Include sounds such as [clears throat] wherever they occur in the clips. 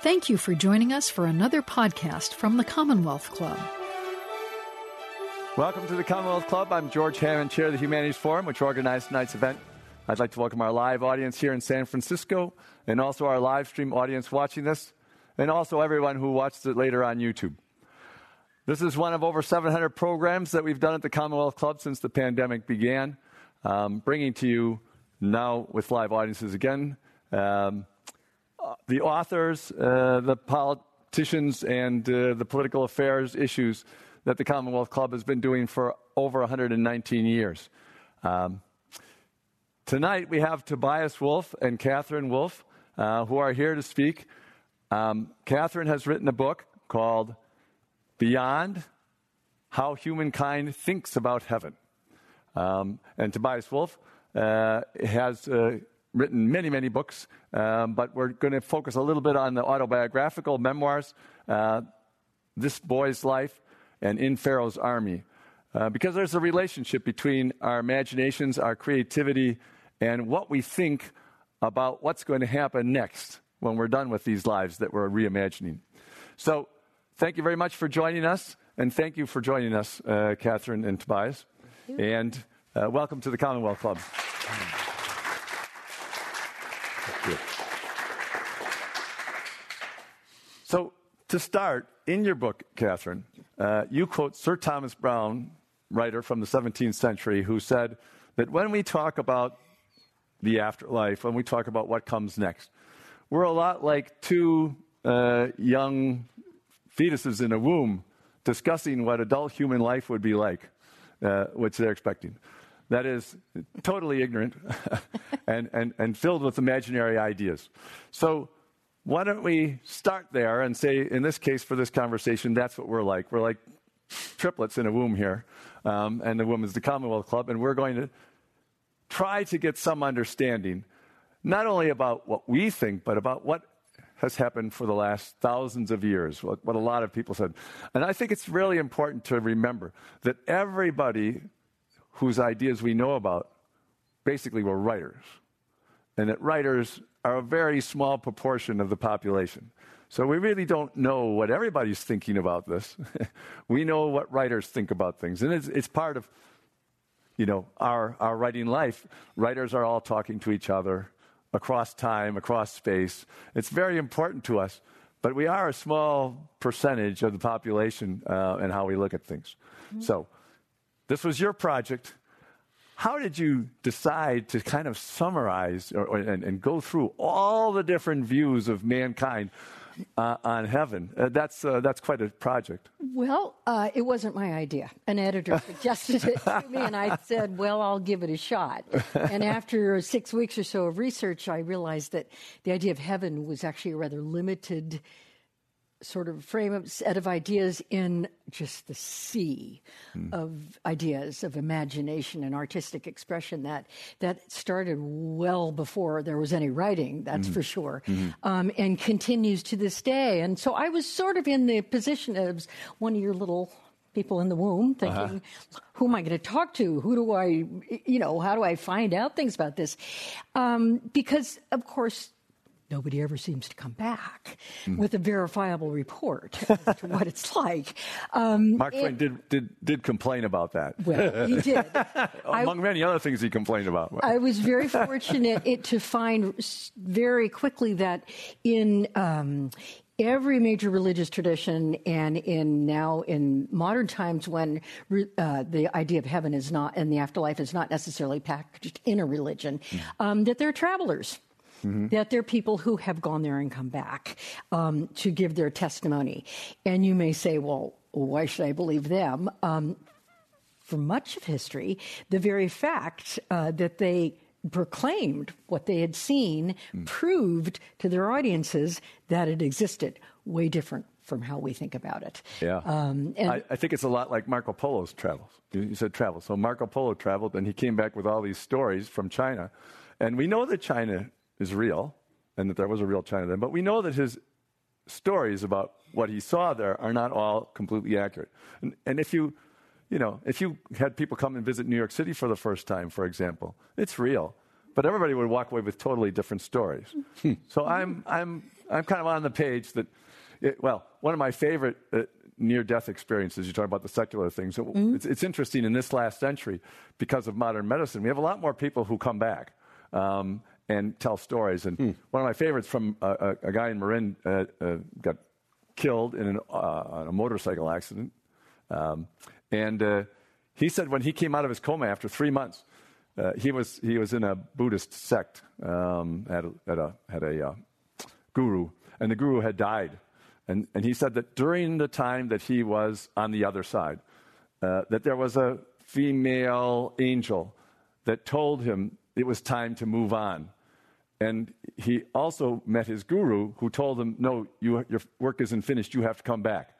Thank you for joining us for another podcast from the Commonwealth Club. Welcome to the Commonwealth Club. I'm George Hammond, Chair of the Humanities Forum, which organized tonight's event. I'd like to welcome our live audience here in San Francisco and also our live stream audience watching this, and also everyone who watches it later on YouTube. This is one of over 700 programs that we've done at the Commonwealth Club since the pandemic began, um, bringing to you now with live audiences again. Um, the authors, uh, the politicians, and uh, the political affairs issues that the Commonwealth Club has been doing for over 119 years. Um, tonight we have Tobias Wolff and Catherine Wolff, uh, who are here to speak. Um, Catherine has written a book called Beyond How Humankind Thinks About Heaven. Um, and Tobias Wolff uh, has uh, written many, many books, um, but we're going to focus a little bit on the autobiographical memoirs, uh, This Boy's Life, and In Pharaoh's Army. Uh, because there's a relationship between our imaginations, our creativity, and what we think about what's going to happen next when we're done with these lives that we're reimagining. So, thank you very much for joining us, and thank you for joining us, uh, Catherine and Tobias. And uh, welcome to the Commonwealth Club. So, to start, in your book, Catherine, uh, you quote Sir Thomas Browne, writer from the 17th century, who said that when we talk about the afterlife, when we talk about what comes next, we're a lot like two uh, young fetuses in a womb discussing what adult human life would be like, uh, which they're expecting. That is totally ignorant [laughs] and, and, and filled with imaginary ideas. So, why don't we start there and say, in this case, for this conversation, that's what we're like. We're like triplets in a womb here, um, and the womb is the Commonwealth Club, and we're going to try to get some understanding, not only about what we think, but about what has happened for the last thousands of years, what, what a lot of people said. And I think it's really important to remember that everybody whose ideas we know about basically were writers, and that writers are a very small proportion of the population. So we really don't know what everybody's thinking about this. [laughs] we know what writers think about things, and it's, it's part of, you know, our, our writing life. Writers are all talking to each other across time, across space. It's very important to us, but we are a small percentage of the population uh, and how we look at things. Mm-hmm. So this was your project how did you decide to kind of summarize or, or, and, and, go through all the different views of mankind uh, on heaven? Uh, that's, uh, that's quite a project. Well, uh, it wasn't my idea. An editor [laughs] suggested it to me, and I said, Well, I'll give it a shot. And after six weeks or so of research, I realized that the idea of heaven was actually a rather limited sort of frame a set of ideas in just the sea mm. of ideas of imagination and artistic expression that that started well before there was any writing that's mm. for sure mm. um, and continues to this day and so i was sort of in the position of one of your little people in the womb thinking uh-huh. who am i going to talk to who do i you know how do i find out things about this um, because of course nobody ever seems to come back mm. with a verifiable report [laughs] to what it's like. Um, Mark Twain did, did, did complain about that. Well, he did. [laughs] Among I, many other things he complained about. I was very fortunate it, to find very quickly that in um, every major religious tradition and in now in modern times when uh, the idea of heaven is not and the afterlife is not necessarily packaged in a religion mm. um, that there are travelers Mm-hmm. That there are people who have gone there and come back um, to give their testimony. And you may say, well, why should I believe them? Um, for much of history, the very fact uh, that they proclaimed what they had seen mm. proved to their audiences that it existed. Way different from how we think about it. Yeah. Um, and I, I, think it's a lot like Marco Polo's travels. You said travel. So Marco Polo traveled and he came back with all these stories from China. And we know that China is real and that there was a real China then. But we know that his stories about what he saw there are not all completely accurate. And, and if you, you know, if you had people come and visit New York City for the first time, for example, it's real. but everybody would walk away with totally different stories. so I'm, I'm, I'm kind of on the page that, it, well, one of my favorite uh, near death experiences, you talk about the secular things. Mm-hmm. It's, it's, interesting in this last century because of modern medicine, we have a lot more people who come back. Um, and tell stories. And mm. one of my favorites from a, a, a guy in Marin uh, uh, got killed in an, uh, a motorcycle accident. Um, and uh, he said when he came out of his coma after three months, uh, he, was, he was in a Buddhist sect, um, had a, had a, had a uh, guru, and the guru had died. And, and he said that during the time that he was on the other side, uh, that there was a female angel that told him it was time to move on. And he also met his guru who told him, No, you, your work isn't finished, you have to come back.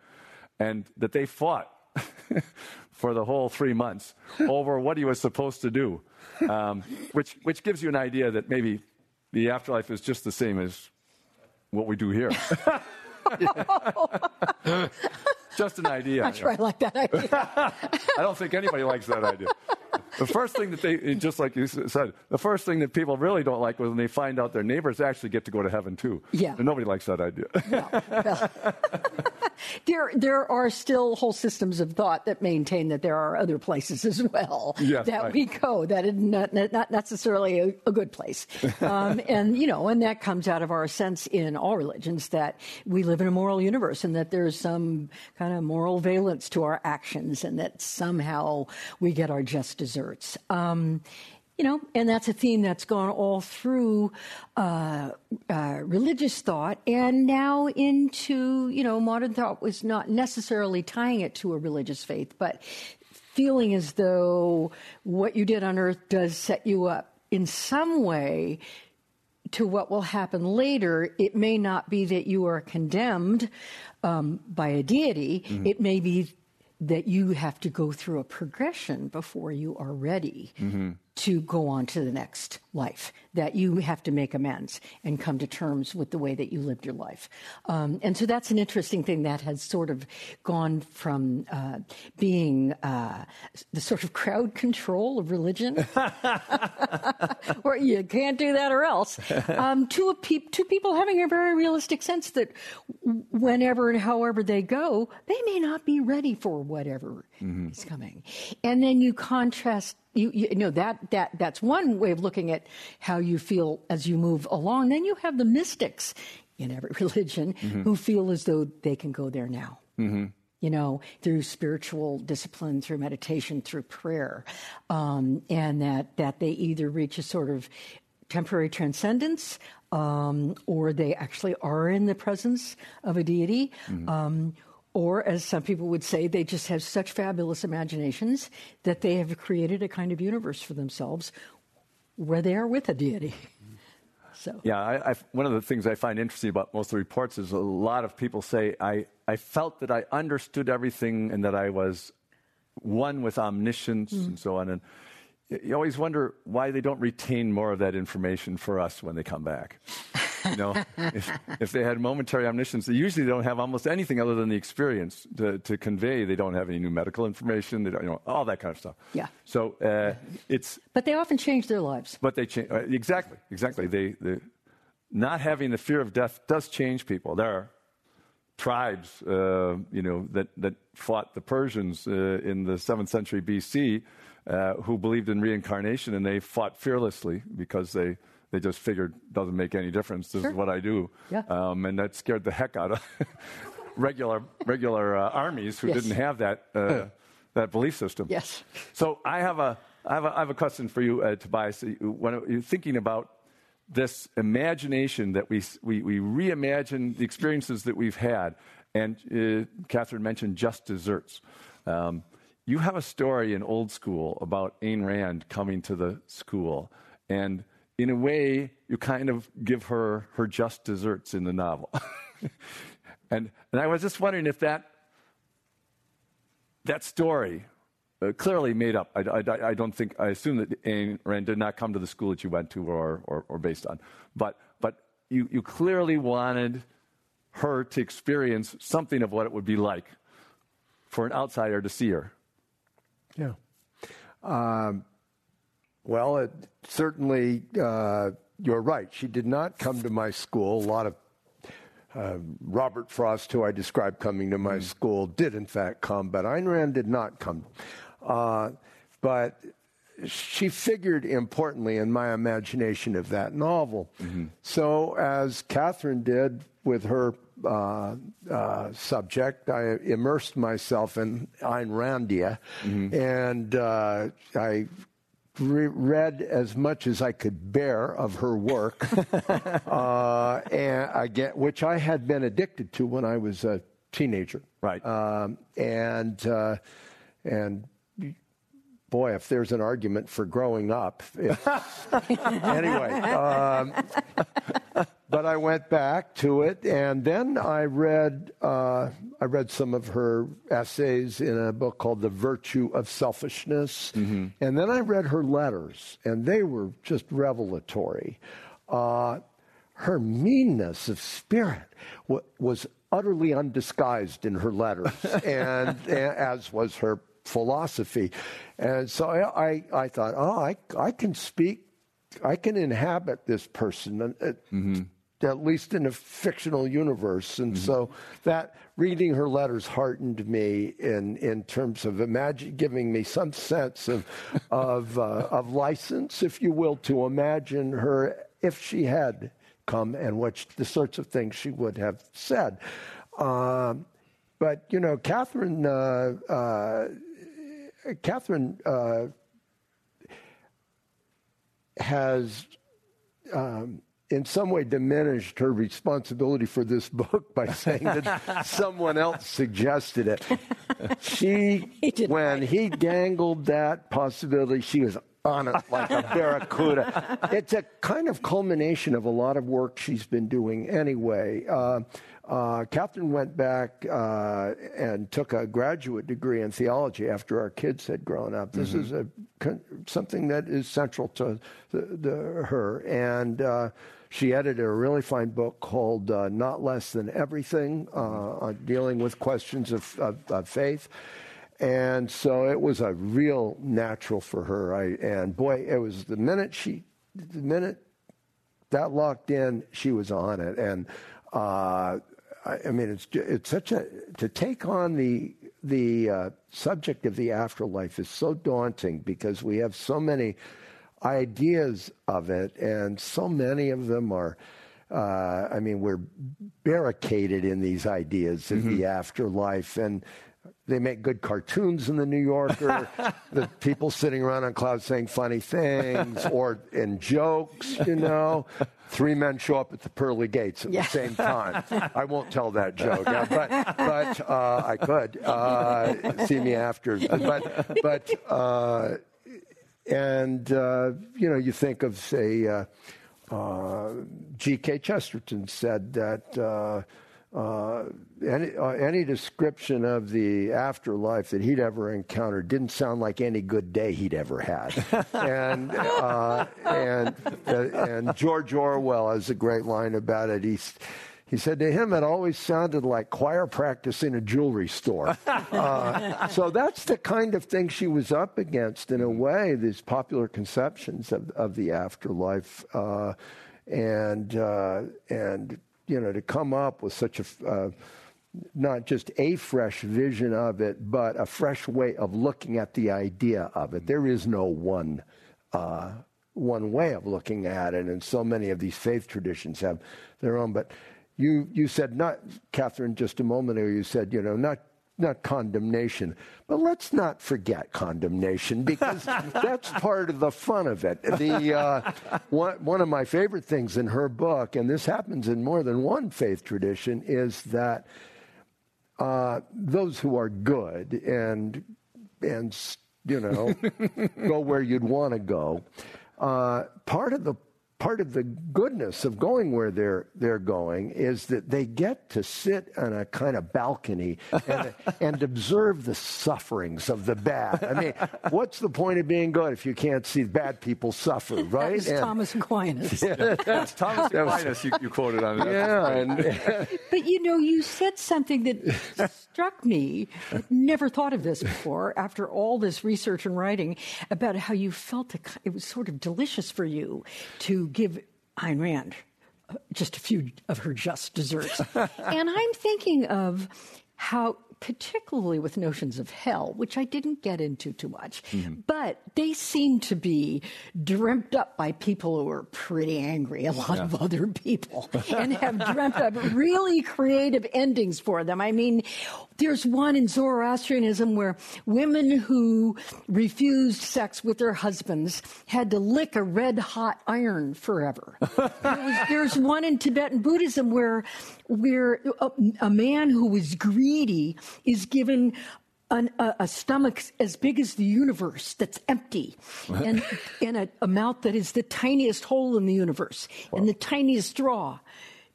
And that they fought [laughs] for the whole three months over what he was supposed to do, um, which, which gives you an idea that maybe the afterlife is just the same as what we do here. [laughs] just an idea. Not sure I like that idea. [laughs] I don't think anybody likes that idea. The first thing that they, just like you said, the first thing that people really don't like was when they find out their neighbors actually get to go to heaven too. Yeah. And nobody likes that idea. No, [laughs] well, [laughs] there, there are still whole systems of thought that maintain that there are other places as well yes, that we go that is not, not necessarily a, a good place. [laughs] Um, and, you know, and that comes out of our sense in all religions that we live in a moral universe and that there's some kind of moral valence to our actions and that somehow we get our just desserts. Um, you know, and that's a theme that's gone all through uh, uh, religious thought and now into, you know, modern thought was not necessarily tying it to a religious faith, but feeling as though what you did on earth does set you up in some way to what will happen later. It may not be that you are condemned um, by a deity, mm-hmm. it may be that you have to go through a progression before you are ready. Mm-hmm to go on to the next life, that you have to make amends and come to terms with the way that you lived your life. Um, and so that's an interesting thing that has sort of gone from uh, being uh, the sort of crowd control of religion, [laughs] or you can't do that or else, um, to, pe- to people having a very realistic sense that whenever and however they go, they may not be ready for whatever mm-hmm. is coming. And then you contrast you, you, know that that that's one way of looking at how you feel as you move along. Then you have the mystics in every [laughs] religion mm-hmm. who feel as though they can go there now. Mm-hmm. You know, through spiritual discipline, through meditation, through prayer, um, and that that they either reach a sort of temporary transcendence, um, or they actually are in the presence of a deity, mm-hmm. um, or, as some people would say, they just have such fabulous imaginations that they have created a kind of universe for themselves where they are with a deity. [laughs] So. Yeah, I, I, one of the things I find interesting about most of the reports is a lot of people say, I, I felt that I understood everything and that I was one with omniscience mm. and so on. And you always wonder why they don't retain more of that information for us when they come back. [laughs] You know, if, if, they had momentary omniscience, they usually don't have almost anything other than the experience to, to convey. They don't have any new medical information. They don't, you know, all that kind of stuff. Yeah. So uh, it's. But they often change their lives. But they change uh, exactly, exactly. They, they, not having the fear of death does change people. There are tribes, uh, you know, that that fought the Persians uh, in the seventh century BC, uh, who believed in reincarnation, and they fought fearlessly because they they just figured doesn't make any difference. This sure. is what I do. Yeah. Um, and that scared the heck out of [laughs] regular regular uh, armies who yes. didn't have that uh, that belief system. Yes. So I have a I have a, I have a question for you, uh, Tobias. When you're thinking about this imagination that we, we, we reimagine the experiences that we've had, and uh, Catherine mentioned just desserts. Um, you have a story in old school about Ayn Rand coming to the school, and in a way, you kind of give her her just desserts in the novel. [laughs] and, and I was just wondering if that, that story, uh, clearly made up. I, I, I, don't think, I assume that Ayn Rand did not come to the school that you went to or, or, or based on. But, but you, you clearly wanted her to experience something of what it would be like for an outsider to see her. Yeah. Um, Well, it, certainly, uh, you're right. She did not come to my school. A lot of uh, Robert Frost, who I described coming to my mm. school, did in fact come, but Ayn Rand did not come. Uh, but she figured importantly in my imagination of that novel. Mm-hmm. So, as Catherine did with her uh, uh, subject, I immersed myself in Ayn Randia, mm-hmm. and uh, I re- read as much as I could bear of her work, [laughs] uh, and I get, which I had been addicted to when I was a teenager. Right. Um, and uh, and boy, if there's an argument for growing up. [laughs] anyway, um, but I went back to it, and then I read uh, I read some of her essays in a book called The Virtue of Selfishness, mm-hmm. and then I read her letters, and they were just revelatory. Uh, her meanness of spirit w- was utterly undisguised in her letters, [laughs] and, and as was her philosophy. And so I, I, I, thought, oh, I, I can speak, I can inhabit this person, uh, mm-hmm. At least in a fictional universe. And mm-hmm. so that reading her letters heartened me in, in terms of imagine, giving me some sense of, [laughs] of, uh, of license, if you will, to imagine her if she had come and what the sorts of things she would have said. Um, but you know, Catherine uh, uh, Catherine uh, has, um, in some way, diminished her responsibility for this book by [laughs] saying that someone else suggested it. She, [laughs] he when he dangled that possibility, she was on it like a barracuda. it's a kind of culmination of a lot of work she's been doing anyway. Uh, uh, Catherine went back uh, and took a graduate degree in theology after our kids had grown up. This mm-hmm. is a, something that is central to the, the, her. And uh, she edited a really fine book called uh, Not Less Than Everything, uh, dealing with questions of, of, of, faith. And so it was a real natural for her. I, and boy, it was the minute she, the minute that locked in, she was on it. And uh, I mean, it's it's such a to take on the the uh, subject of the afterlife is so daunting because we have so many ideas of it, and so many of them are. Uh, I mean, we're barricaded in these ideas of mm-hmm. the afterlife, and they make good cartoons in the New Yorker. [laughs] the people sitting around on clouds saying funny things or in jokes, you know. Three men show up at the pearly gates at yeah. the same time. I won't tell that joke, but but uh, I could uh, see me after. But but uh, and uh, you know you think of say uh, uh, G.K. Chesterton said that uh, any, uh, any description of the afterlife that he'd ever encountered didn't sound like any good day he'd ever had. [laughs] and, uh, and, uh, and George Orwell has a great line about it. He's, he said to him, it always sounded like choir practice in a jewelry store. [laughs] Uh, so that's the kind of thing she was up against, in a way, these popular conceptions of, of the afterlife. Uh, and, uh, and you know, to come up with such a, uh, not just a fresh vision of it, but a fresh way of looking at the idea of it. There is no one, uh, one way of looking at it, and so many of these faith traditions have their own. But you, you said not, Catherine, just a moment ago, you said, you know, not not condemnation, but let's not forget condemnation because [laughs] that's part of the fun of it. The uh, one, one of my favorite things in her book, and this happens in more than one faith tradition, is that uh, those who are good and and you know [laughs] go where you'd want to go. Uh, part of the part of the goodness of going where they're they're going is that they get to sit on a kind of balcony and, [laughs] and observe the sufferings of the bad. I mean, what's the point of being good if you can't see bad people suffer, [laughs] right? That was And- Thomas Aquinas. [laughs] That's Thomas Aquinas you, you quoted on it. yeah, and But you know, you said something that struck me. I'd never thought of this before. After all this research and writing about how you felt it, it was sort of delicious for you to give Ayn Rand uh, just a few of her just desserts. [laughs] and I'm thinking of how, particularly with notions of hell, which I didn't get into too much, mm-hmm. but they seem to be dreamt up by people who are pretty angry, a lot of other people, [laughs] and have dreamt up really creative endings for them. I mean, there's one in Zoroastrianism where women who refused sex with their husbands had to lick a red hot iron forever. [laughs] there was, there's one in Tibetan Buddhism where, where a, a man who is greedy is given an, a, a stomach as big as the universe that's empty, [laughs] and, and a, a mouth that is the tiniest hole in the universe, and the tiniest straw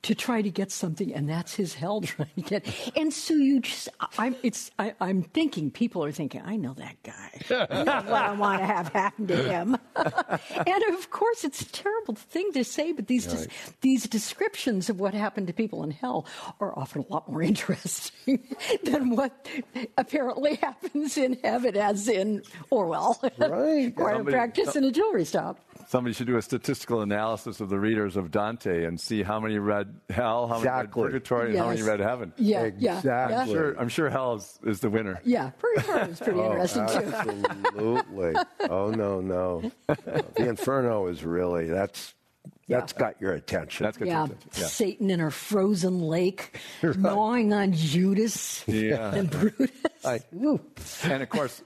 to try to get something, and that's his hell [laughs] trying to get. And so you just, I'm, it's, I, I'm thinking people are thinking, I know that guy. I know what I [laughs] want to have happen to him. [laughs] and of course, it's a terrible thing to say, but these des- these descriptions of what happened to people in hell are often a lot more interesting than what apparently happens in heaven, as in Orwell, Right. choir Somebody- practice in a jewelry shop. Somebody should do a statistical analysis of the readers of Dante and see how many read hell, how many Exactly. read purgatory, and how many Yes. read heaven. Yeah, yeah, Exactly. yeah. Sure, I'm sure hell is, is the winner. Yeah, Purgatory is pretty [laughs] oh, interesting too. Absolutely. Oh no, no. The Inferno is really that's that's got your attention. That's good. Yeah, Yeah. Satan in her frozen lake, [laughs] gnawing on Judas Yeah. and Brutus. I- And of course,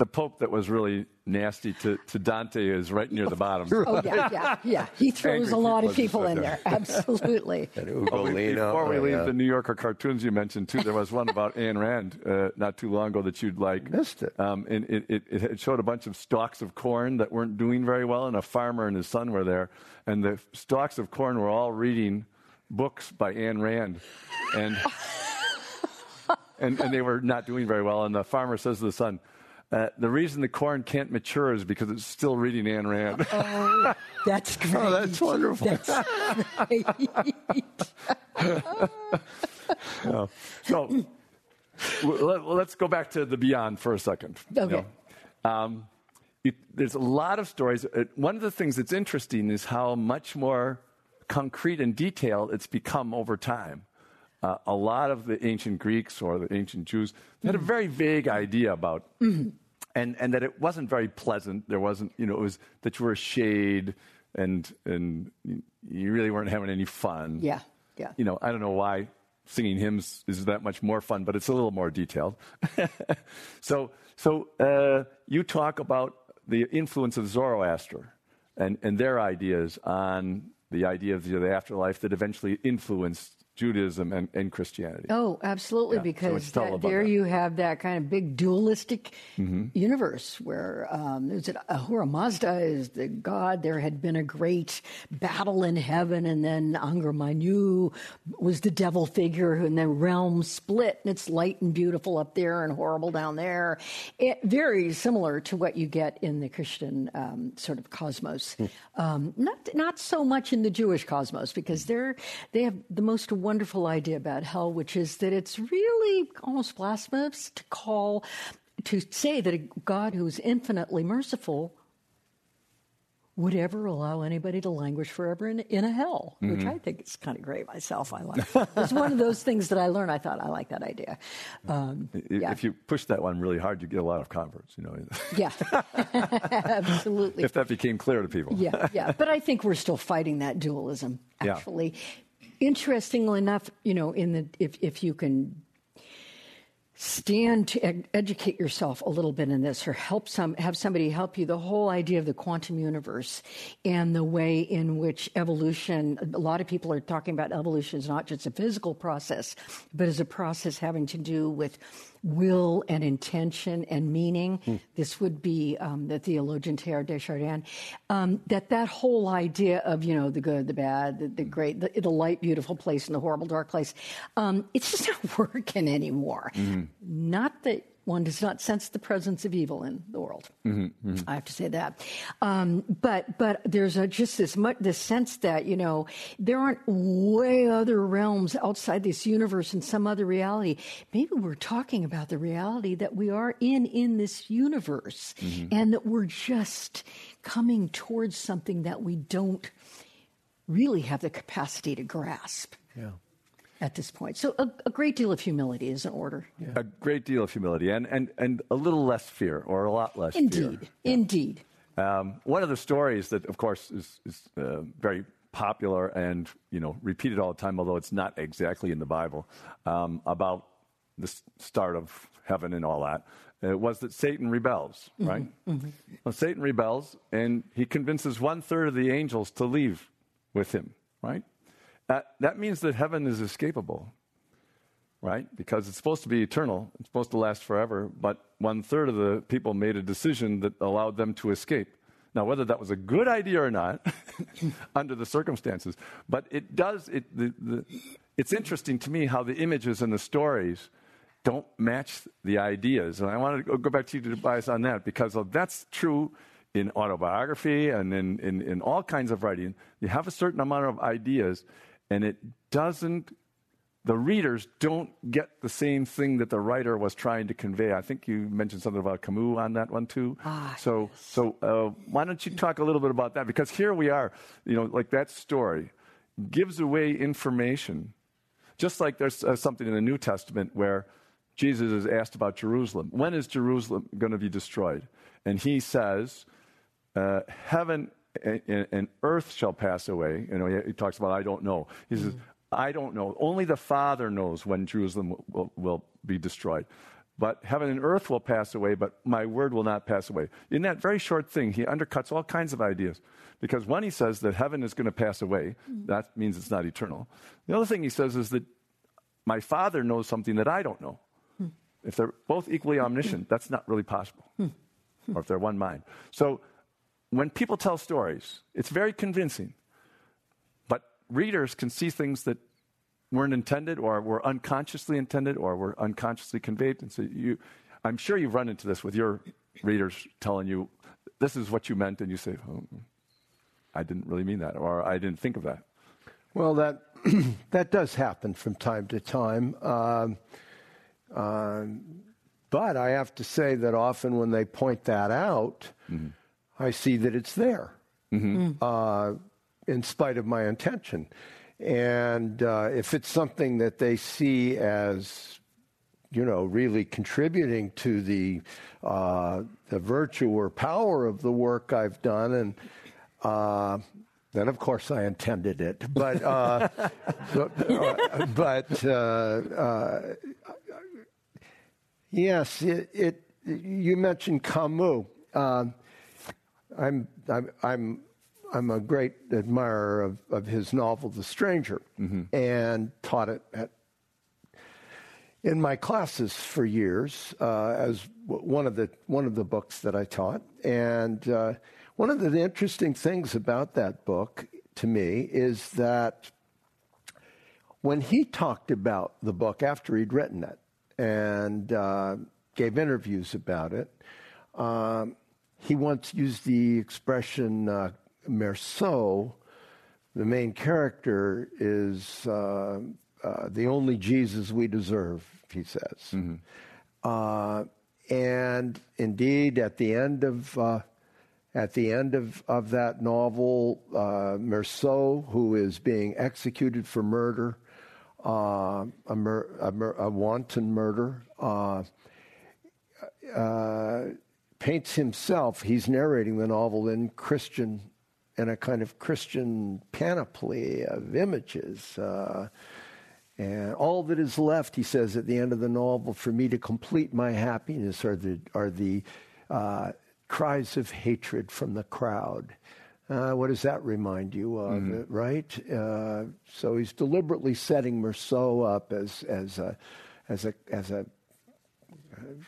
the Pope that was really nasty to, to Dante is right near the bottom. [laughs] Oh yeah, yeah, yeah. He [laughs] throws a lot of people people in there. Absolutely. [laughs] And Oh, Ugolino, Before we oh, leave yeah. the New Yorker cartoons you mentioned too, there was one about Ayn Rand uh, not too long ago that you'd like. Missed it. Um, and it, it, it showed a bunch of stalks of corn that weren't doing very well, and a farmer and his son were there, and the stalks of corn were all reading books by Ayn Rand, and and, and they were not doing very well. And the farmer says to the son. Uh, the reason the corn can't mature is because it's still reading Ayn Rand. Oh, that's great. [laughs] Oh, that's wonderful. That's. [laughs] So, let, let's go back to the beyond for a second. you Okay. know. Um, it, there's a lot of stories. One of the things that's interesting is how much more concrete and detailed it's become over time. Uh, a lot of the ancient Greeks or the ancient Jews had a very vague idea about, and, and that it wasn't very pleasant. There wasn't, you know, it was that you were a shade and, and you really weren't having any fun Yeah, yeah. you know, I don't know why singing hymns is that much more fun, but it's a little more detailed. [laughs] so, so uh, you talk about the influence of Zoroaster and, and their ideas on the idea of the, the afterlife that eventually influenced Judaism and, and Christianity. Oh, absolutely, Yeah, because let's that- there that. Mm-hmm. you have that kind of big dualistic universe where um, is it Ahura Mazda is the god. There had been a great battle in heaven, and then Angra Mainyu was the devil figure, and then realms split, and it's light and beautiful up there and horrible down there. It, very similar to what you get in the Christian um, sort of cosmos. Hmm. Um, not not so much in the Jewish cosmos because they're they have the most wonderful idea about hell, which is that it's really almost blasphemous to call to say that a God who is infinitely merciful would ever allow anybody to languish forever in, in a hell, which I think is kind of great myself. I like. it's one of those things that I learned. I thought I like that idea. Um, I- yeah. If you push that one really hard, you get a lot of converts, you know, yeah, [laughs] absolutely. if that became clear to people. yeah, yeah. But I think we're still fighting that dualism. Yeah. Interestingly enough, you know, in the if if you can stand to ed- educate yourself a little bit in this or help some have somebody help you the whole idea of the quantum universe and the way in which evolution a lot of people are talking about evolution is not just a physical process but is a process having to do with will and intention and meaning. Mm. This would be um, the theologian Teilhard de Chardin. Um, that that whole idea of you know the good, the bad, the, the great, the, the, light, beautiful place, and the horrible, dark place, um, it's just [laughs] not working anymore. Mm-hmm. Not that one does not sense the presence of evil in the world. Mm-hmm, mm-hmm. I have to say that. Um, but but there's a, just this much, this sense that you know there aren't way other realms outside this universe and some other reality. Maybe we're talking about the reality that we are in in this universe, mm-hmm. and that we're just coming towards something that we don't really have the capacity to grasp. Yeah at this point. So a, a, great deal of humility is in order. Yeah. A great deal of humility and, and, and a little less fear or a lot less Indeed. fear. Indeed. Um, one of the stories that, of course, is, is uh, very popular and you know repeated all the time, although it's not exactly in the Bible, um, about the start of heaven and all that, uh, was that Satan rebels, mm-hmm. right? Mm-hmm. Well, Satan rebels, and he convinces one third of the angels to leave with him, right? That, that means that heaven is escapable, right? Because it's supposed to be eternal, it's supposed to last forever, but one third of the people made a decision that allowed them to escape. Now, whether that was a good idea or not, [laughs] under the circumstances, but it does, it, the, the, it's interesting to me how the images and the stories don't match the ideas. And I want to go back to you, Tobias, on that, because that's true in autobiography and in, in, in all kinds of writing. You have a certain amount of ideas, and it doesn't the readers don't get the same thing that the writer was trying to convey. I think you mentioned something about Camus on that one too. Ah, so, yes. so uh, why don't you talk a little bit about that? Because here we are, you know, like that story gives away information, just like there's uh, something in the New Testament where Jesus is asked about Jerusalem. When is Jerusalem going to be destroyed? And he says, uh, "Heaven and, and, earth shall pass away. You know, he, talks about, I don't know. He mm-hmm. says, I don't know. Only the Father knows when Jerusalem will, will, will, be destroyed. But heaven and earth will pass away, but my word will not pass away. In that very short thing, he undercuts all kinds of ideas. Because when he says that heaven is going to pass away, mm-hmm. that means it's not eternal. The other thing he says is that my Father knows something that I don't know. Mm-hmm. If they're both equally omniscient, that's not really possible. Hmm. or if they're one mind. So when people tell stories, it's very convincing. But readers can see things that weren't intended or were unconsciously intended or were unconsciously conveyed. And so you, I'm sure you've run into this with your readers telling you, this is what you meant, and you say, oh, I didn't really mean that, or I didn't think of that. Well, that, [clears throat] that does happen from time to time. Um, um, but I have to say that often when they point that out, mm-hmm. I see that it's there, mm-hmm. uh, in spite of my intention. And uh, if it's something that they see as, you know, really contributing to the uh, the virtue or power of the work I've done, and uh, then of course I intended it. But uh, [laughs] uh, but, but yes, it, it, You mentioned Camus. I'm, I'm, I'm, I'm a great admirer of, of his novel, The Stranger, mm-hmm. and taught it at, in my classes for years uh, as one of, the, one of the books that I taught. And uh, one of the interesting things about that book to me is that when he talked about the book after he'd written it and uh, gave interviews about it, um, he once used the expression uh, Meursault. The main character is uh, uh, the only Jesus we deserve, he says. Mm-hmm. Uh, and indeed, at the end of uh, at the end of, of that novel, uh, Meursault, who is being executed for murder, uh, a, mur- a, mur- a, wanton murder, uh, uh paints himself, he's narrating the novel in Christian, in a kind of Christian panoply of images. Uh, And all that is left, he says at the end of the novel, for me to complete my happiness are the, are the uh, cries of hatred from the crowd. Uh, what does that remind you of, mm-hmm. right? Uh, so he's deliberately setting Meursault up as, as, a, as, a, as a,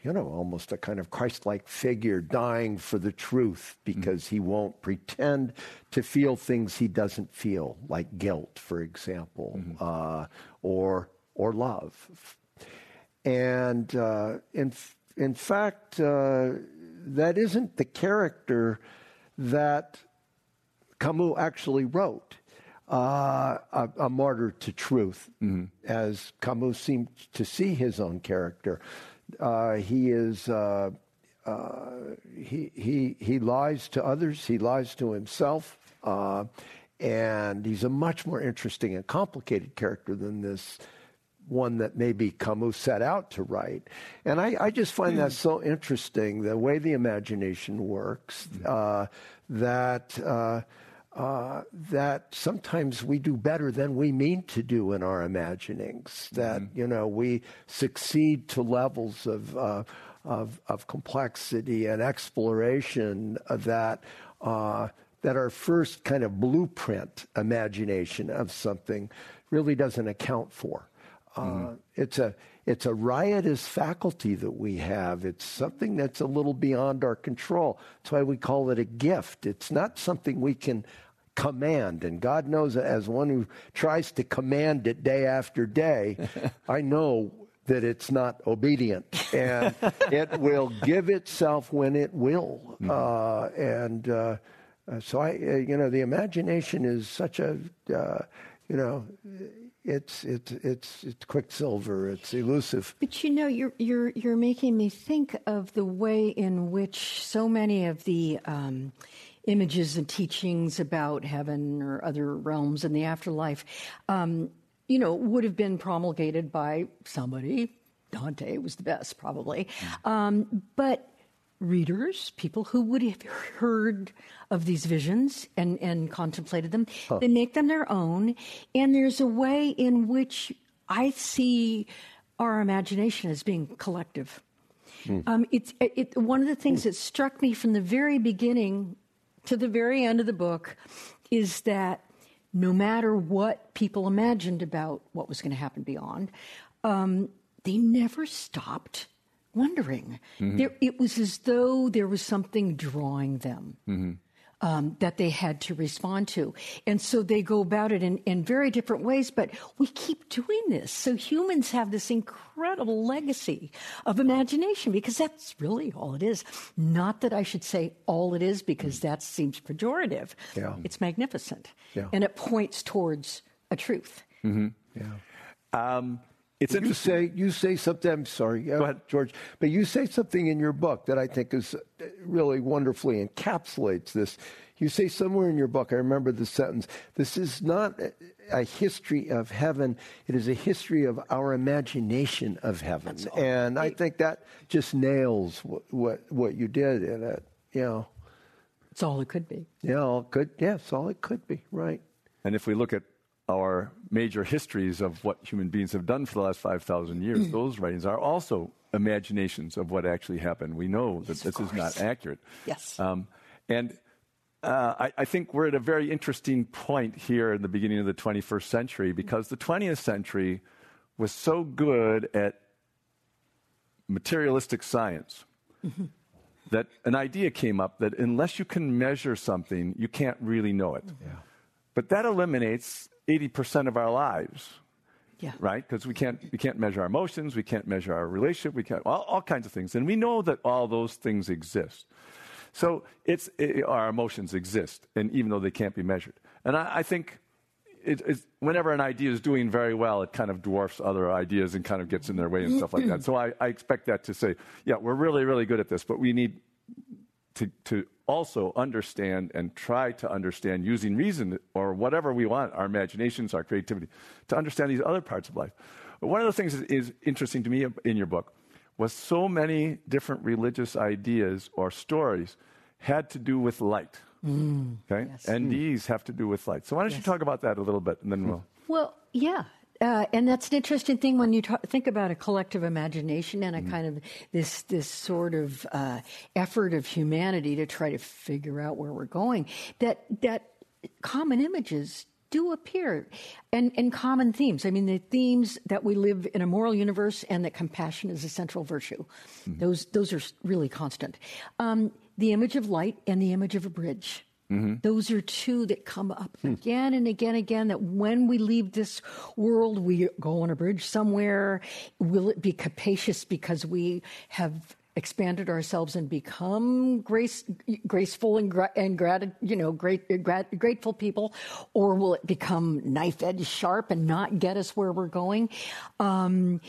you know, almost a kind of Christ like figure dying for the truth because mm-hmm. he won't pretend to feel things he doesn't feel, like guilt, for example, mm-hmm. uh, or, or love. And uh, in, in fact, uh, that isn't the character that Camus actually wrote. Uh, a, a, martyr to truth, mm-hmm. as Camus seemed to see his own character. Uh, he is uh, uh he he he lies to others. He lies to himself, uh, and he's a much more interesting and complicated character than this one that maybe Camus set out to write. And I, I just find that so interesting, the way the imagination works, uh, that. Uh, uh, that sometimes we do better than we mean to do in our imaginings. That mm-hmm. you know we succeed to levels of uh, of, of, complexity and exploration that uh, that our first kind of blueprint imagination of something really doesn't account for. Mm-hmm. It's a it's a riotous faculty that we have. It's something that's a little beyond our control. That's why we call it a gift. It's not something we can command. And God knows, as one who tries to command it day after day, [laughs] I know that it's not obedient and [laughs] it will give itself when it will. Mm-hmm. Uh, and uh, so I, uh, you know, the imagination is such a, uh, you know, it's it's it's it's quicksilver. It's elusive. But you know, you're you're you're making me think of the way in which so many of the um, images and teachings about heaven or other realms in the afterlife, um, you know, would have been promulgated by somebody. Dante was the best, probably, um, but readers, people who would have heard of these visions and, and contemplated them, huh. they make them their own. And there's a way in which I see our imagination as being collective. Mm. Um, it's it, one of the things mm. that struck me from the very beginning to the very end of the book is that no matter what people imagined about what was going to happen beyond, um, they never stopped wondering. Mm-hmm. There, it was as though there was something drawing them. Mm-hmm. Um, that they had to respond to. And so they go about it in, in very different ways, but we keep doing this. So humans have this incredible legacy of imagination because that's really all it is. Not that I should say all it is because that seems pejorative. Yeah. It's magnificent. Yeah. And it points towards a truth. Mm-hmm. Yeah. Um, it's you say you say something. I'm sorry, Go ahead, George, but you say something in your book that I think is uh, really wonderfully encapsulates this. You say somewhere in your book, I remember the sentence. This is not a history of heaven; it is a history of our imagination of heaven. And I think that just nails what what, what you did in it. You know, it's all it could be. Yeah, all could. Yeah, it's all it could be. Right. And if we look at our major histories of what human beings have done for the last 5,000 years, mm. those writings are also imaginations of what actually happened. We know that yes, this is not accurate. Yes. Um, and uh, I, I, think we're at a very interesting point here in the beginning of the 21st century because the 20th century was so good at materialistic science mm-hmm. that an idea came up that unless you can measure something, you can't really know it. Yeah. But that eliminates 80% of our lives. Yeah. Right? Because we can't, we can't measure our emotions, we can't measure our relationship, we can't, all, all kinds of things. And we know that all those things exist. So it's, it, our emotions exist, and even though they can't be measured. And I, I think it, whenever an idea is doing very well, it kind of dwarfs other ideas and kind of gets in their way and stuff like that. So I, I expect that to say, yeah, we're really, really good at this, but we need to, to also understand and try to understand using reason or whatever we want, our imaginations, our creativity, to understand these other parts of life. But one of the things that is interesting to me in your book was so many different religious ideas or stories had to do with light. Mm, okay? Yes. And these have to do with light. So why don't yes. you talk about that a little bit and then we'll. Well, yeah. Uh, and that's an interesting thing when you talk, think about a collective imagination and a mm-hmm. kind of this this sort of uh, effort of humanity to try to figure out where we're going. That that common images do appear and, and common themes. I mean, the themes that we live in a moral universe and that compassion is a central virtue. Mm-hmm. Those, those are really constant. Um, the image of light and the image of a bridge. Mm-hmm. Those are two that come up again and again and again. That when we leave this world, we go on a bridge somewhere. Will it be capacious because we have expanded ourselves and become grace, graceful and, and grat- you know, great, grat- grateful people, or will it become knife edge sharp and not get us where we're going? Um,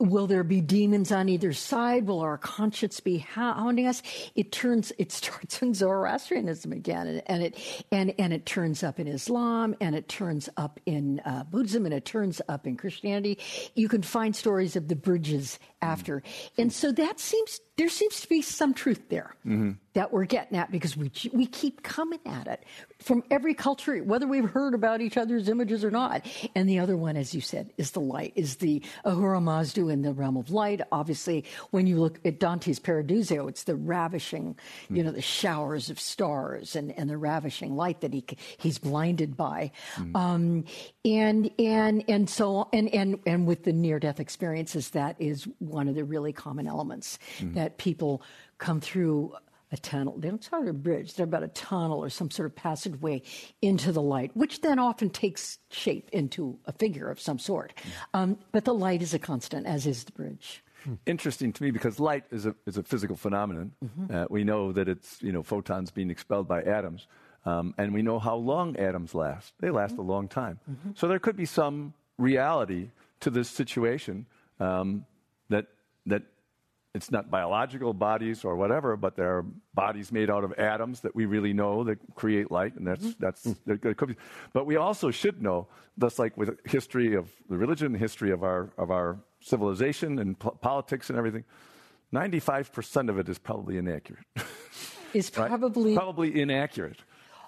Will there be demons on either side? Will our conscience be hounding us? It turns, it starts in Zoroastrianism again, and, and it and and it turns up in Islam, and it turns up in uh, Buddhism, and it turns up in Christianity. You can find stories of the bridges after, and so that seems there seems to be some truth there mm-hmm. that we're getting at because we we keep coming at it from every culture, whether we've heard about each other's images or not. And the other one, as you said, is the light, is the Ahura Mazda in the realm of light. Obviously, when you look at Dante's Paradiso, it's the ravishing, mm. you know, the showers of stars and, and the ravishing light that he he's blinded by. Mm. Um, and and and so and and and with the near death experiences, that is one of the really common elements mm. That people come through a tunnel. They don't talk about a bridge. They're about a tunnel or some sort of passageway into the light, which then often takes shape into a figure of some sort. Um, but the light is a constant, as is the bridge. Interesting to me because light is a, is a physical phenomenon. Mm-hmm. Uh, we know that it's you know photons being expelled by atoms, um, and we know how long atoms last. They last mm-hmm. a long time. Mm-hmm. So there could be some reality to this situation um, that it's not biological bodies or whatever, but there are bodies made out of atoms that we really know that create light, and that's mm-hmm. that's could be. But we also should know, just like with history of the religion, history of our of our civilization and po- politics and everything, ninety-five percent of it is probably inaccurate. Is [laughs] probably right? probably inaccurate.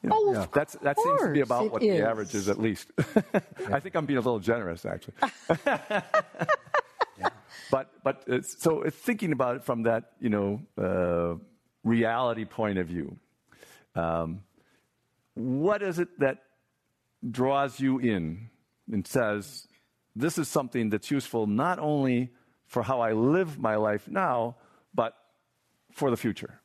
You know, oh, yeah. That's, that seems to be about what is. the average is, at least. [laughs] I think I'm being a little generous, actually. [laughs] But, but uh, so thinking about it from that, you know, uh, reality point of view, um, what is it that draws you in and says, this is something that's useful not only for how I live my life now, but for the future?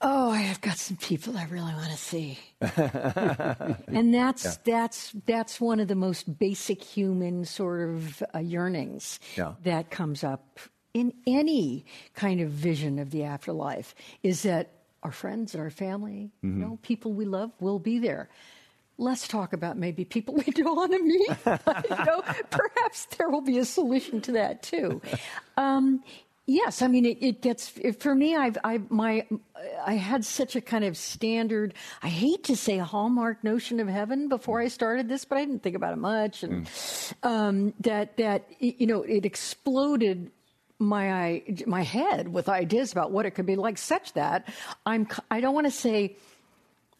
Oh, I've got some people I really want to see, [laughs] and that's yeah. that's that's one of the most basic human sort of uh, yearnings yeah. that comes up in any kind of vision of the afterlife. Is that our friends and our family, mm-hmm. you know, people we love, will be there. Let's talk about maybe people we [laughs] don't want to meet. you know, [laughs] perhaps there will be a solution to that too. Um, Yes, I mean it, it gets for me. I've I my I had such a kind of standard. I hate to say hallmark notion of heaven before I started this, but I didn't think about it much, and mm. um, that that you know it exploded my my head with ideas about what it could be like. Such that I'm I don't want to say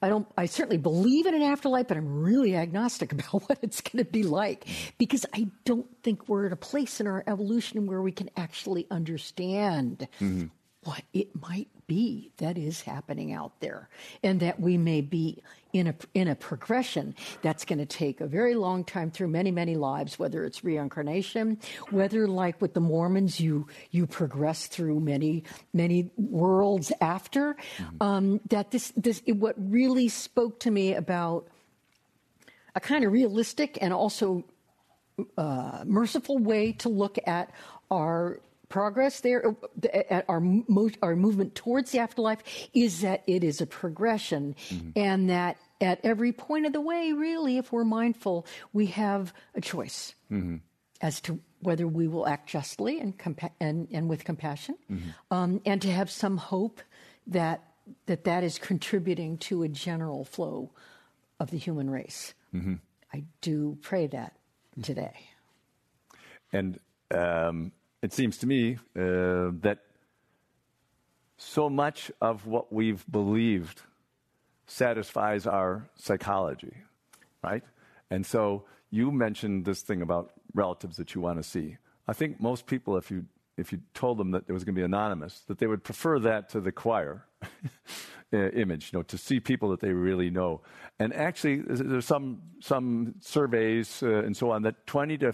I don't. I certainly believe in an afterlife, but I'm really agnostic [laughs] about what it's going to be like because I don't think we're at a place in our evolution where we can actually understand mm-hmm. What it might be that is happening out there, and that we may be in a in a progression that's going to take a very long time through many many lives whether it's reincarnation whether like with the mormons you you progress through many many worlds after mm-hmm. um, that this this what really spoke to me about a kind of realistic and also uh, merciful way to look at our progress there uh, our our movement towards the afterlife is that it is a progression mm-hmm. and that at every point of the way really if we're mindful we have a choice mm-hmm. as to whether we will act justly and compa- and, and with compassion mm-hmm. um, and to have some hope that that that is contributing to a general flow of the human race mm-hmm. i do pray that today and um, it seems to me uh, that so much of what we've believed satisfies our psychology, right? And so you mentioned this thing about relatives that you want to see. I think most people, if you if you told them that it was going to be anonymous, that they would prefer that to the choir [laughs] image, you know, to see people that they really know. And actually, there's some some surveys uh, and so on that 20 to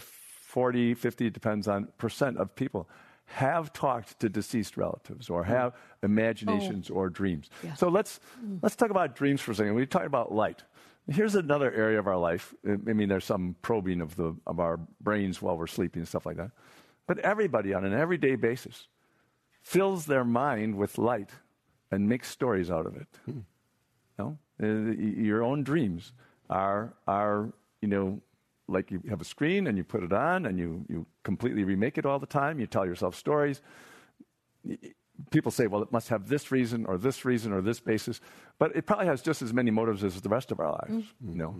40, 50, depends on percent of people have talked to deceased relatives or have mm. imaginations oh. or dreams. Yeah. So let's mm. let's talk about dreams for a second. We talked about light. Here's another area of our life. I mean, there's some probing of the of our brains while we're sleeping and stuff like that. But everybody on an everyday basis fills their mind with light and makes stories out of it. Hmm. No? Uh, your own dreams are are you know like you have a screen and you put it on and you, you completely remake it all the time. You tell yourself stories. People say, well, it must have this reason or this reason or this basis, but it probably has just as many motives as the rest of our lives. Mm-hmm. You know,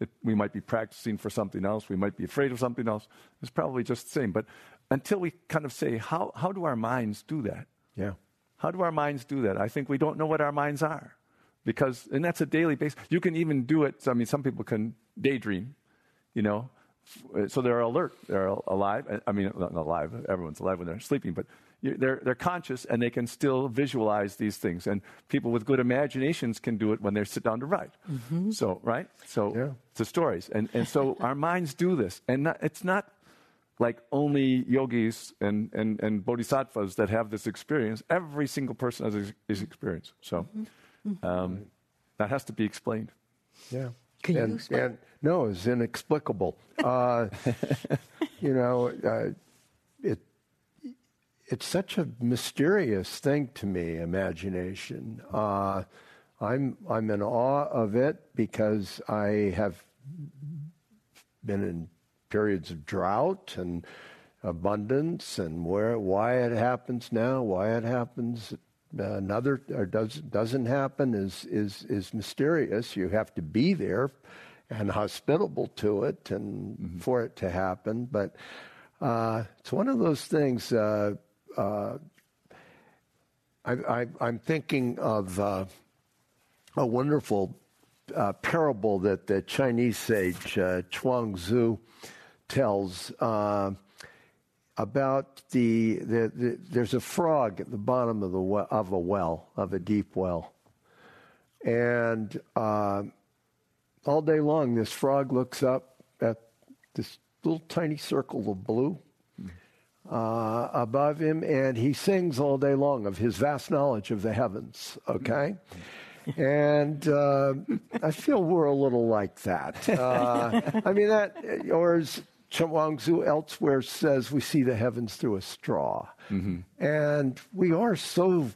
it, we might be practicing for something else. We might be afraid of something else. It's probably just the same. But until we kind of say, how, how do our minds do that? Yeah. How do our minds do that? I think we don't know what our minds are because, and that's a daily basis. You can even do it. I mean, some people can daydream you know. So they're alert, they're alive. I mean, not alive, everyone's alive when they're sleeping, but they're, they're conscious and they can still visualize these things. And people with good imaginations can do it when they sit down to write. Mm-hmm. So, right? So, yeah. the stories. And, and so [laughs] our minds do this. And not, it's not like only yogis and, and, and bodhisattvas that have this experience. Every single person has this experience. So mm-hmm. um, that has to be explained. Yeah. Can and, you explain? And, no, it's inexplicable. Uh, [laughs] you know, uh, it it's such a mysterious thing to me. Imagination. Uh, I'm I'm in awe of it because I have been in periods of drought and abundance, and where why it happens now, why it happens another or does, doesn't happen is, is, is mysterious. You have to be there and hospitable to it and mm-hmm. for it to happen. But uh, it's one of those things. Uh, uh, I, am thinking of uh, a wonderful uh, parable that the Chinese sage uh, Chuang Tzu tells about the, the, the, there's a frog at the bottom of the well, of a well of a deep well, and uh, all day long this frog looks up at this little tiny circle of blue uh, above him, and he sings all day long of his vast knowledge of the heavens. Okay. and uh, I feel we're a little like that. Uh, I mean that, or as Chuang Tzu elsewhere says we see the heavens through a straw. Mm-hmm. And we are so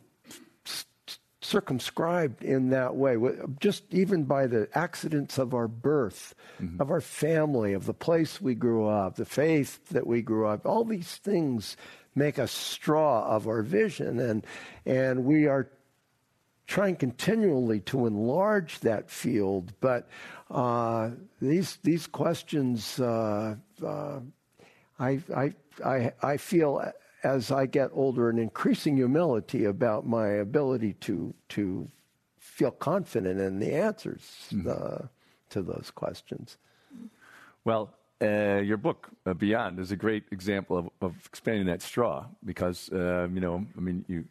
circumscribed in that way, just even by the accidents of our birth, mm-hmm. of our family, of the place we grew up, the faith that we grew up. All these things make a straw of our vision, and and we are trying continually to enlarge that field, but uh, these these questions, uh, uh, I, I, I, I feel as I get older an increasing humility about my ability to to feel confident in the answers mm-hmm. to those questions. Well, uh, your book uh, Beyond is a great example of, of expanding that straw because uh, you know I mean you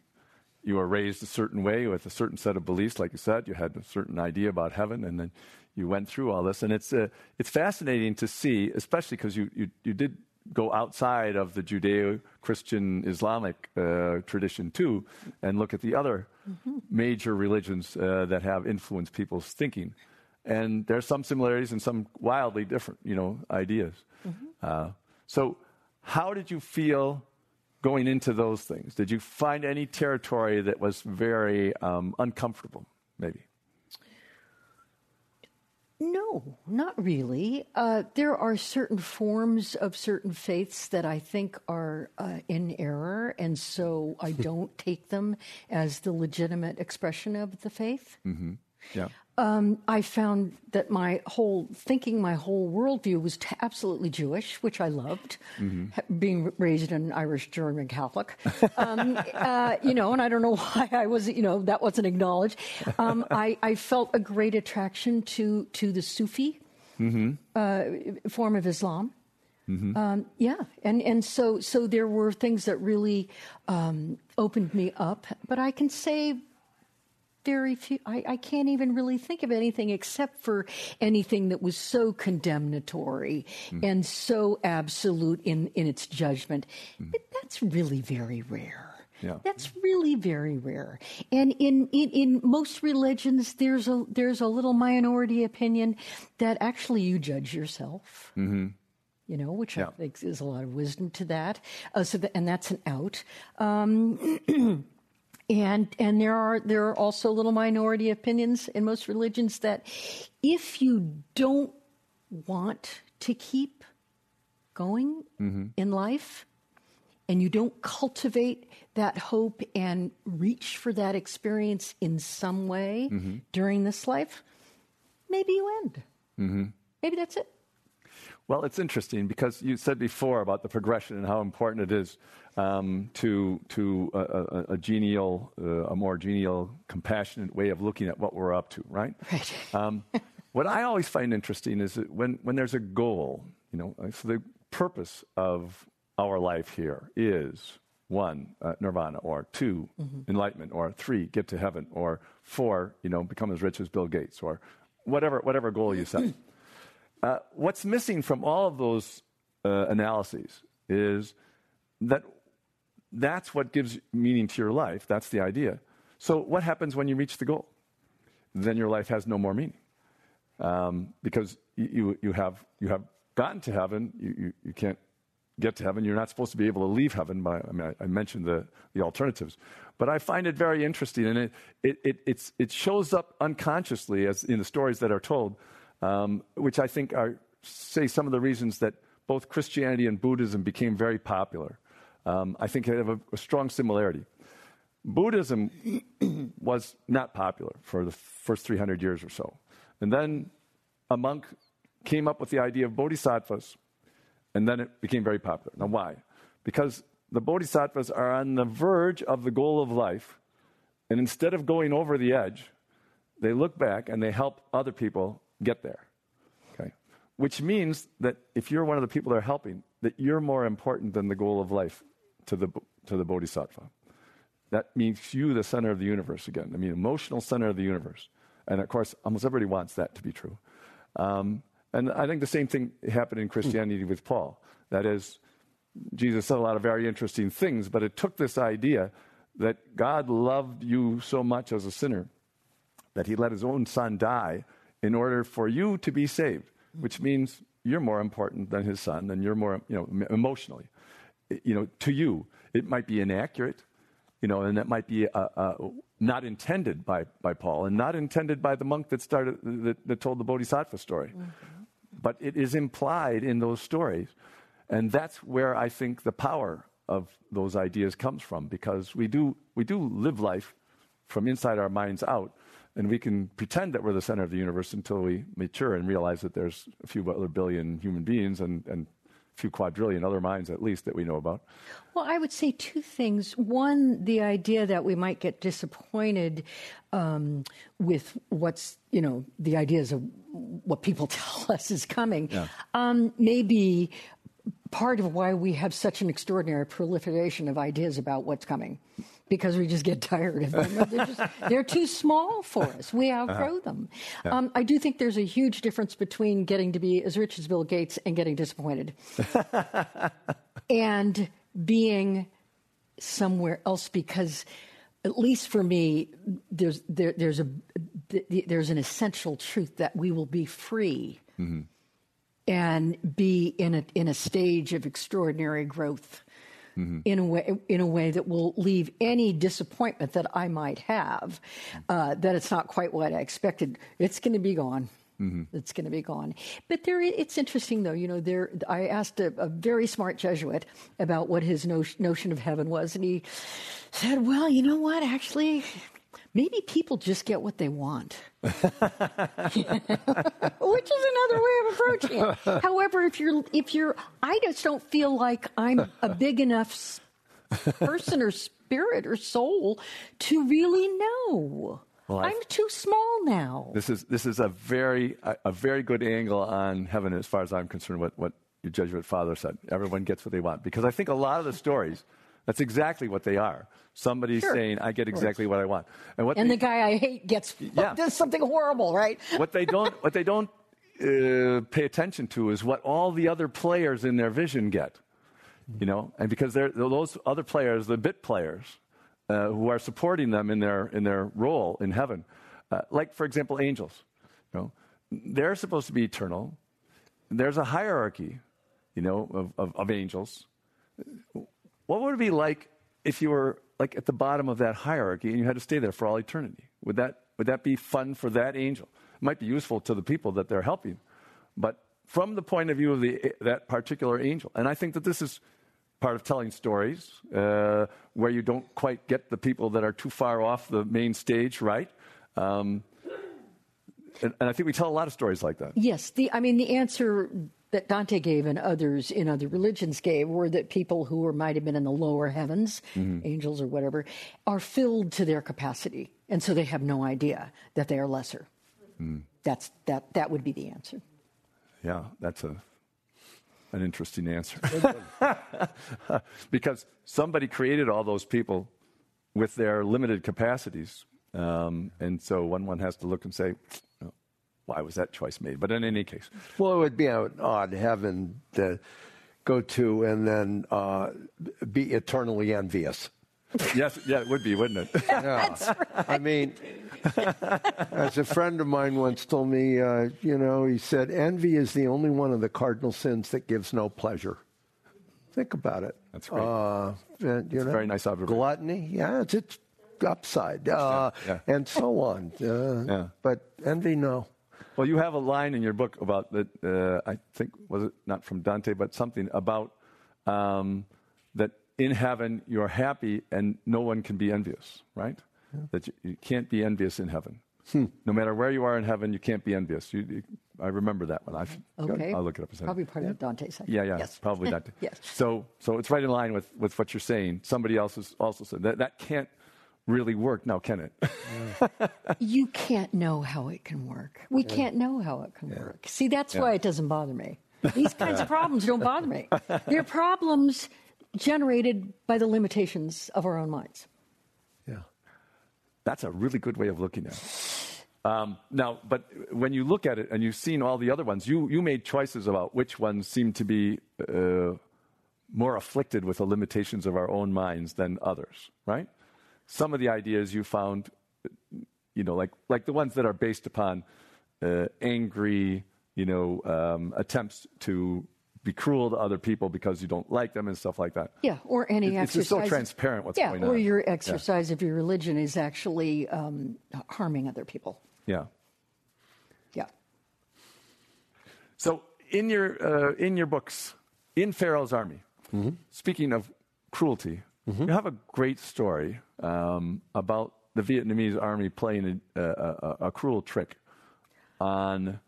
you were raised a certain way with a certain set of beliefs, like you said. You had a certain idea about heaven, and then you went through all this. And it's, uh, it's fascinating to see, especially because you, you, you did go outside of the Judeo Christian Islamic uh, tradition too, and look at the other mm-hmm. major religions uh, that have influenced people's thinking. And there's some similarities and some wildly different, you know, ideas. Mm-hmm. Uh, so, how did you feel going into those things? Did you find any territory that was very um, uncomfortable, maybe? No, not really. Uh, there are certain forms of certain faiths that I think are uh, in error, and so I [laughs] don't take them as the legitimate expression of the faith. Mm-hmm. Yeah. Um, I found that my whole thinking, my whole worldview was t- absolutely Jewish, which I loved, mm-hmm. being raised an Irish German Catholic. Um, [laughs] uh, you know, and I don't know [laughs] why I was, you know, that wasn't acknowledged. Um, [laughs] I, I, felt a great attraction to to the Sufi mm-hmm. uh, form of Islam. Mm-hmm. Um, yeah, and and so so there were things that really um, opened me up, but I can say very few. I, I, can't even really think of anything except for anything that was so condemnatory mm-hmm. and so absolute in in its judgment. But that's really very rare. Yeah. That's really very rare. And in, in, in, most religions, there's a, there's a little minority opinion that actually you judge yourself. Mm-hmm. You know, which yeah. I think is a lot of wisdom to that. Uh, so and that's an out. Um, [clears throat] and and there are there are also little minority opinions in most religions that if you don't want to keep going mm-hmm. in life, and you don't cultivate that hope and reach for that experience in some way mm-hmm. during this life, maybe you end. Mm-hmm. Maybe that's it. Well, it's interesting because you said before about the progression and how important it is um, to to a, a, a genial, uh, a more genial, compassionate way of looking at what we're up to, right? Right. [laughs] Um, what I always find interesting is that when when there's a goal, you know, so the purpose of our life here is one, uh, nirvana, or 2 mm-hmm. enlightenment, or three, get to heaven, or four, you know, become as rich as Bill Gates, or whatever, whatever goal you set. [clears throat] uh, what's missing from all of those uh, analyses is that that's what gives meaning to your life. That's the idea. So, what happens when you reach the goal? Then your life has no more meaning um, because you, you, have, you have gotten to heaven. You, you, you can't get to heaven. You're not supposed to be able to leave heaven. By, I mean, I, I mentioned the, the alternatives. But I find it very interesting, and it, it, it, it shows up unconsciously as in the stories that are told, um, which I think are, say, some of the reasons that both Christianity and Buddhism became very popular. Um, I think they have a, a strong similarity. Buddhism [clears throat] was not popular for the first 300 years or so. And then a monk came up with the idea of bodhisattvas, and then it became very popular. Now, why? Because the bodhisattvas are on the verge of the goal of life, and instead of going over the edge, they look back and they help other people get there. Okay? Which means that if you're one of the people they're helping, that you're more important than the goal of life to the, to the bodhisattva. That makes you the center of the universe again. I mean, emotional center of the universe. And of course, almost everybody wants that to be true. Um, and I think the same thing happened in Christianity with Paul. That is, Jesus said a lot of very interesting things, but it took this idea that God loved you so much as a sinner that he let his own son die in order for you to be saved, which means you're more important than his son and you're more, you know, emotionally. You know, to you, it might be inaccurate, you know, and that might be uh, uh, not intended by, by Paul and not intended by the monk that started, that, that told the Bodhisattva story. Mm-hmm but it is implied in those stories. And that's where I think the power of those ideas comes from because we do, we do live life from inside our minds out. And we can pretend that we're the center of the universe until we mature and realize that there's a few other billion human beings and, and few quadrillion other minds at least that we know about. Well, I would say two things. One, the idea that we might get disappointed um, with what's, you know, the ideas of what people [laughs] tell us is coming, yeah. um, maybe part of why we have such an extraordinary proliferation of ideas about what's coming because we just get [laughs] tired of them. They're, just, they're too small for us. We outgrow uh-huh. them. Yeah. Um, I do think there's a huge difference between getting to be as rich as Bill Gates and getting disappointed. [laughs] and being somewhere else because at least for me there's there, there's a there's an essential truth that we will be free mm-hmm. And be in a in a stage of extraordinary growth mm-hmm. in a way in a way that will leave any disappointment that I might have uh, that it's not quite what I expected it's going to be gone Mm-hmm. It's going to be gone. But there, it's interesting though. You know, there. I asked a, a very smart Jesuit about what his no, notion of heaven was, and he said, "Well, you know what? Actually, maybe people just get what they want, [laughs] [laughs] which is another way of approaching it. However, if you're if you're, I just don't feel like I'm a big enough person or spirit or soul to really know." Well, I'm too small now. This is this is a very a, a, very good angle on heaven as far as I'm concerned. What what your Jesuit father said. Everyone gets what they want because I think a lot of the stories. That's exactly what they are. Somebody sure. saying, "I get exactly what I want," and, what and they, the guy I hate gets yeah. does something horrible, right? what they don't what they don't uh, pay attention to is what all the other players in their vision get. You know, and because those other players, the bit players, uh, who are supporting them in their in their role in heaven, uh, like for example, angels. You know, they're supposed to be eternal. There's a hierarchy, you know, of, of, of angels. What would it be like if you were like at the bottom of that hierarchy and you had to stay there for all eternity? Would that would that be fun for that angel? It might be useful to the people that they're helping, but from the point of view of the, that particular angel, and I think that this is part of telling stories uh, where you don't quite get the people that are too far off the main stage right. Um, and, and, I think we tell a lot of stories like that. Yes, the I mean the answer that Dante gave and others in other religions gave were that people who were, might have been in the lower heavens, mm-hmm. angels or whatever, are filled to their capacity, and so they have no idea that they are lesser. Mm. That's that. That would be the answer. Yeah, that's a an interesting answer. [laughs] because somebody created all those people with their limited capacities. Um, and so one, one has to look and say, why was that choice made? But in any case. Well, it would be an odd heaven to go to and then uh, be eternally envious. yes, yeah, it would be, wouldn't it? [laughs] Yeah. Right. I mean, [laughs] as a friend of mine once told me, uh, you know, he said, envy is the only one of the cardinal sins that gives no pleasure. Think about it. That's great. Uh, and, you know, very nice observation. Gluttony, yeah, it's, it's upside, uh, yeah, yeah. and so on. Uh, yeah. But envy, no. Well, you have a line in your book about that. Uh, I think was it not from Dante, but something about um, that in heaven you're happy and no one can be envious, right? Yeah. That you, you, can't be envious in heaven. Hmm. No matter where you are in heaven, you can't be envious. You, you, I remember that one. I, okay. I'll look it up. Probably part yeah. of Dante's. Yeah, yeah, yes. probably Dante. [laughs] yes. So, so it's right in line with, with what you're saying. Somebody else has also said that that can't really work now, can it? [laughs] you can't know how it can work. We yeah. can't know how it can yeah. work. See, that's why it doesn't bother me. These kinds of [laughs] problems don't bother me. They're problems generated by the limitations of our own minds. Yeah. That's a really good way of looking at it. Um, now, but when you look at it and you've seen all the other ones, you, you made choices about which ones seem to be uh, more afflicted with the limitations of our own minds than others, right? Some of the ideas you found, you know, like, like the ones that are based upon uh, angry, you know, um, attempts to be cruel to other people because you don't like them and stuff like that. Yeah, or any it, exercise. It's just so transparent what's yeah, going on. Yeah, or your exercise yeah. of your religion is actually um, harming other people. Yeah. Yeah. So in your uh, in your books, in Pharaoh's army, mm-hmm. speaking of cruelty, mm-hmm. you have a great story um, about the Vietnamese army playing a, a, a, cruel trick on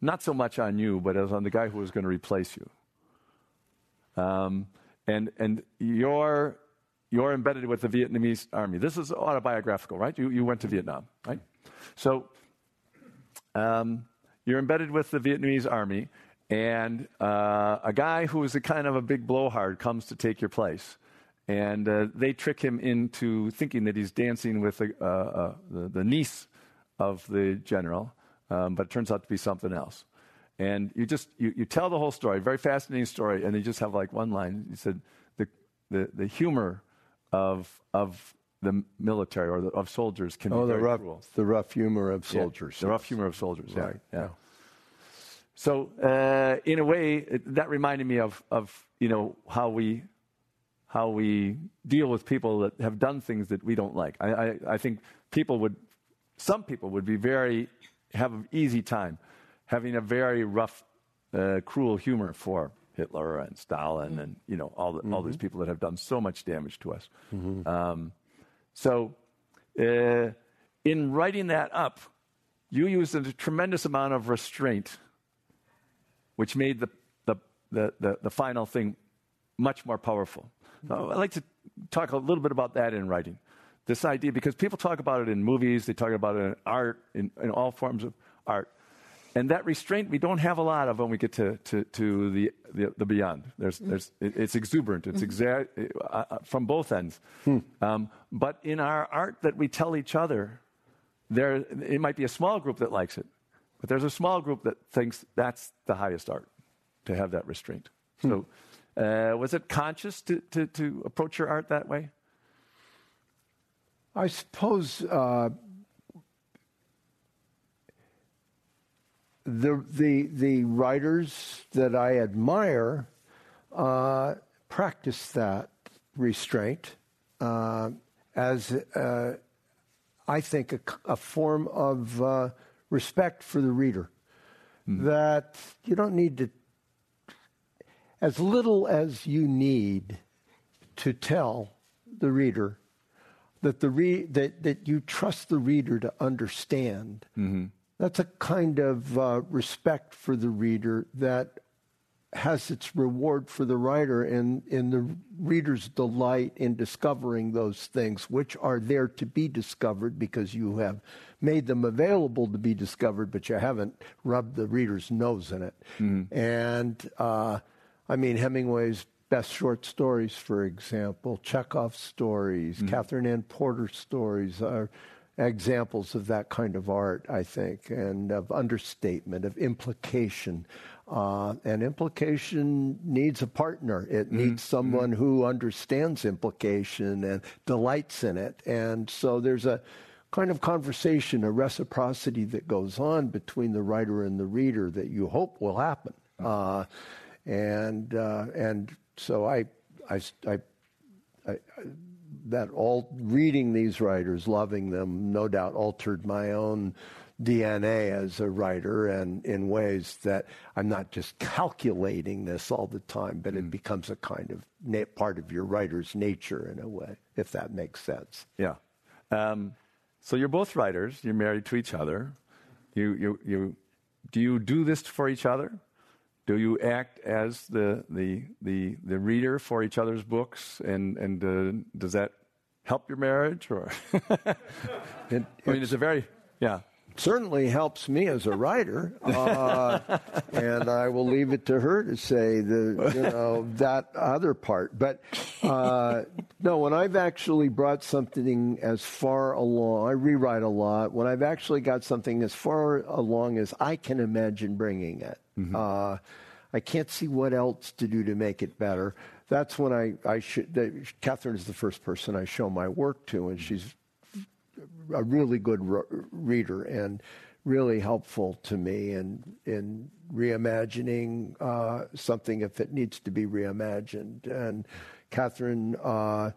not so much on you, but as on the guy who was going to replace you. Um, and and you're, you're embedded with the Vietnamese army. This is autobiographical, right? You, you went to Vietnam, right? So um, you're embedded with the Vietnamese army, and uh, a guy who is a kind of a big blowhard comes to take your place. And uh, they trick him into thinking that he's dancing with the, uh, uh the, the niece of the general, um, but it turns out to be something else. And you just you, you tell the whole story, very fascinating story, and you just have like one line. You said the the, the humor of of the military or the, of soldiers can oh, be the rough, cruel. The rough humor of soldiers. Yeah, the rough humor of soldiers. Right. Yeah. yeah. So uh, in a way, it, that reminded me of of you know how we how we deal with people that have done things that we don't like. I, I, I think people would some people would be very have an easy time having a very rough, uh, cruel humor for Hitler and Stalin mm-hmm. and you know all, the, mm-hmm. all these mm-hmm. people that have done so much damage to us. Mm-hmm. Um, so, uh, in writing that up, you used a tremendous amount of restraint, which made the the, the, the, the final thing much more powerful. So I'd like to talk a little bit about that in writing. this idea, because people talk about it in movies, they talk about it in art, in, in all forms of art. And that restraint we don't have a lot of when we get to, to, to the, the, the, beyond. There's, there's, it's exuberant, it's mm-hmm. exa- uh, uh, from both ends. Hmm. Um, but in our art that we tell each other, there, it might be a small group that likes it, but there's a small group that thinks that's the highest art, to have that restraint. Hmm. So, uh, was it conscious to, to, to approach your art that way? I suppose uh, the, the, the writers that I admire uh, practice that restraint uh, as, uh, I think, a, a form of uh, respect for the reader. Mm. That you don't need to, as little as you need to tell the reader that the re- that that you trust the reader to understand. Mm-hmm. That's a kind of uh, respect for the reader that has its reward for the writer and in the reader's delight in discovering those things which are there to be discovered because you have made them available to be discovered, but you haven't rubbed the reader's nose in it. Mm-hmm. And uh, I mean, Hemingway's best short stories, for example, Chekhov stories, mm-hmm. Katherine Anne Porter stories are examples of that kind of art, I think, and of understatement, of implication. Uh, and implication needs a partner. It mm-hmm. needs someone mm-hmm. who understands implication and delights in it. And so there's a kind of conversation, a reciprocity that goes on between the writer and the reader that you hope will happen. Uh, and uh, and so I, I, I, I, that all reading these writers, loving them, no doubt altered my own DNA as a writer, and in ways that I'm not just calculating this all the time, but mm. it becomes a kind of na- part of your writer's nature in a way, if that makes sense. Yeah. Um, so you're both writers. You're married to each other. You, you, you, do you do this for each other? Do you act as the, the, the, the reader for each other's books? And, and uh, does that help your marriage? Or [laughs] it, I mean, it's a very, yeah certainly helps me as a writer, uh, [laughs] and I will leave it to her to say the you know that other part. But uh, no, when I've actually brought something as far along, I rewrite a lot. When I've actually got something as far along as I can imagine bringing it, mm-hmm. uh, I can't see what else to do to make it better. That's when I, I should. Catherine is the first person I show my work to, and she's a really good re- reader and really helpful to me in in reimagining uh, something if it needs to be reimagined. And Catherine uh,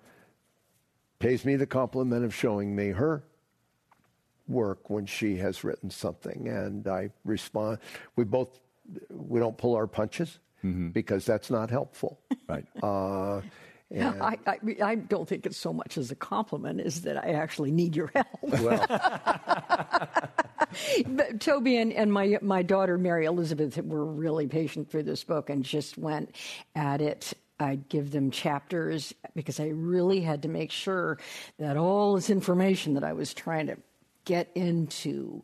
pays me the compliment of showing me her work when she has written something, and I respond. We both we don't pull our punches mm-hmm. because that's not helpful. Right. Uh, [laughs] I, I, I, don't think it's so much as a compliment as that I actually need your help. Well. [laughs] but Toby and, and my, my daughter, Mary Elizabeth, were really patient for this book and just went at it I'd give them chapters because I really had to make sure that all this information that I was trying to get into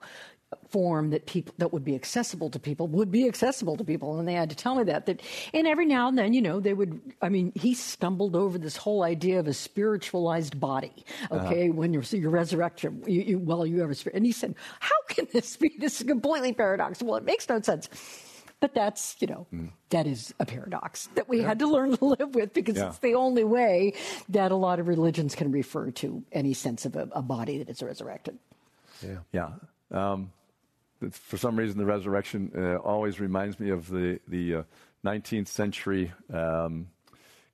form that people that would be accessible to people would be accessible to people and they had to tell me that that and every now and then you know they would i mean he stumbled over this whole idea of a spiritualized body okay uh-huh. when you're so your resurrection you, you, well you ever and he said how can this be this is completely paradoxical it makes no sense but that's, you know, mm. that is a paradox that we yeah. had to learn to live with because yeah. it's the only way that a lot of religions can refer to any sense of a, a body that is resurrected. Yeah. Yeah. Um, for some reason, the resurrection uh, always reminds me of the, the uh, 19th century um,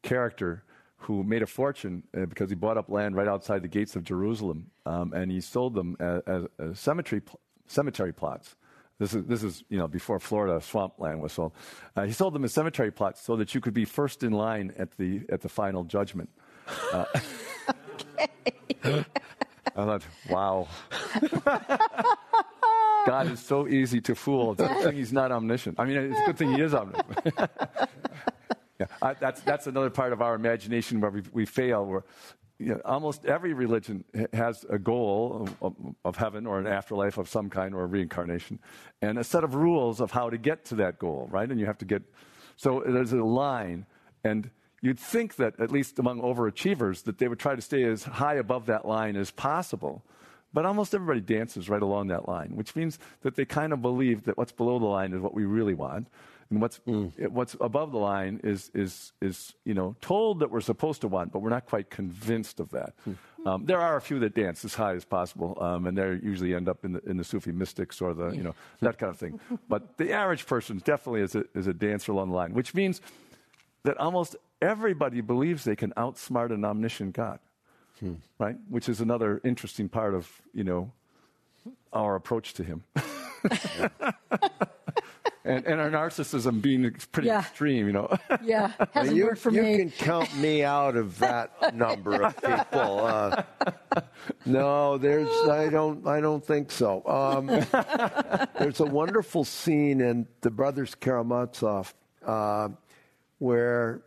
character who made a fortune uh, because he bought up land right outside the gates of Jerusalem, um, and he sold them as, as, as cemetery, pl- cemetery plots. This is, this is, you know, before Florida swampland was sold. Uh, he sold them as cemetery plots so that you could be first in line at the, at the final judgment. Uh, [laughs] [laughs] I thought, wow. [laughs] God is so easy to fool. He's not omniscient. I mean, it's a good thing he is omniscient. [laughs] yeah, I, that's, that's another part of our imagination where we, we fail. Where you know, almost every religion has a goal of, of, heaven or an afterlife of some kind or a reincarnation, and a set of rules of how to get to that goal, right? And you have to get. So there's a line, and you'd think that at least among overachievers that they would try to stay as high above that line as possible. But almost everybody dances right along that line, which means that they kind of believe that what's below the line is what we really want. And what's, mm. what's above the line is, is, is, you know, told that we're supposed to want, but we're not quite convinced of that. Mm. Um, there are a few that dance as high as possible, um, and they usually end up in the, in the Sufi mystics or the, you know, that kind of thing. [laughs] But the average person definitely is a, is a dancer along the line, which means that almost everybody believes they can outsmart an omniscient God, hmm. right? Which is another interesting part of, you know, our approach to him. [laughs] and, and, our narcissism being pretty yeah. extreme, you know. [laughs] Yeah, hasn't you, worked for you me. You can count me out of that number of people. Uh, [laughs] no, there's I don't I don't think so. Um, there's a wonderful scene in The Brothers Karamazov uh, where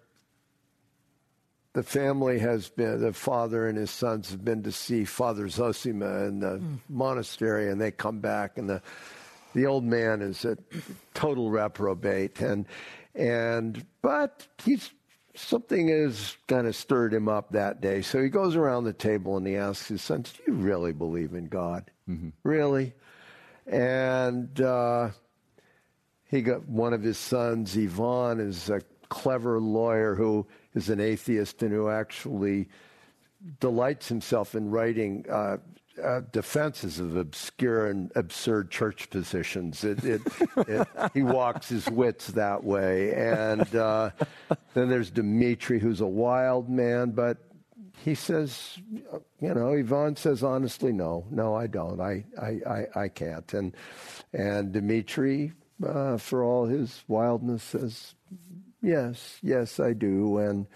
the family has been, the father and his sons have been to see Father Zosima in the mm. monastery, and they come back, and the the old man is a total reprobate, and and but he's something has kind of stirred him up that day. So he goes around the table and he asks his sons, "Do you really believe in God? Mm-hmm. Really?" And uh, he got one of his sons, Ivan, is a clever lawyer who is an atheist and who actually delights himself in writing uh, uh, defenses of obscure and absurd church positions. It, it, it, he walks his wits that way. And uh, then there's Dimitri, who's a wild man, but he says, you know, Ivan says honestly, no, no, I don't. I, I, I, I can't. And, and Dimitri, uh, for all his wildness, says, yes, yes, I do. And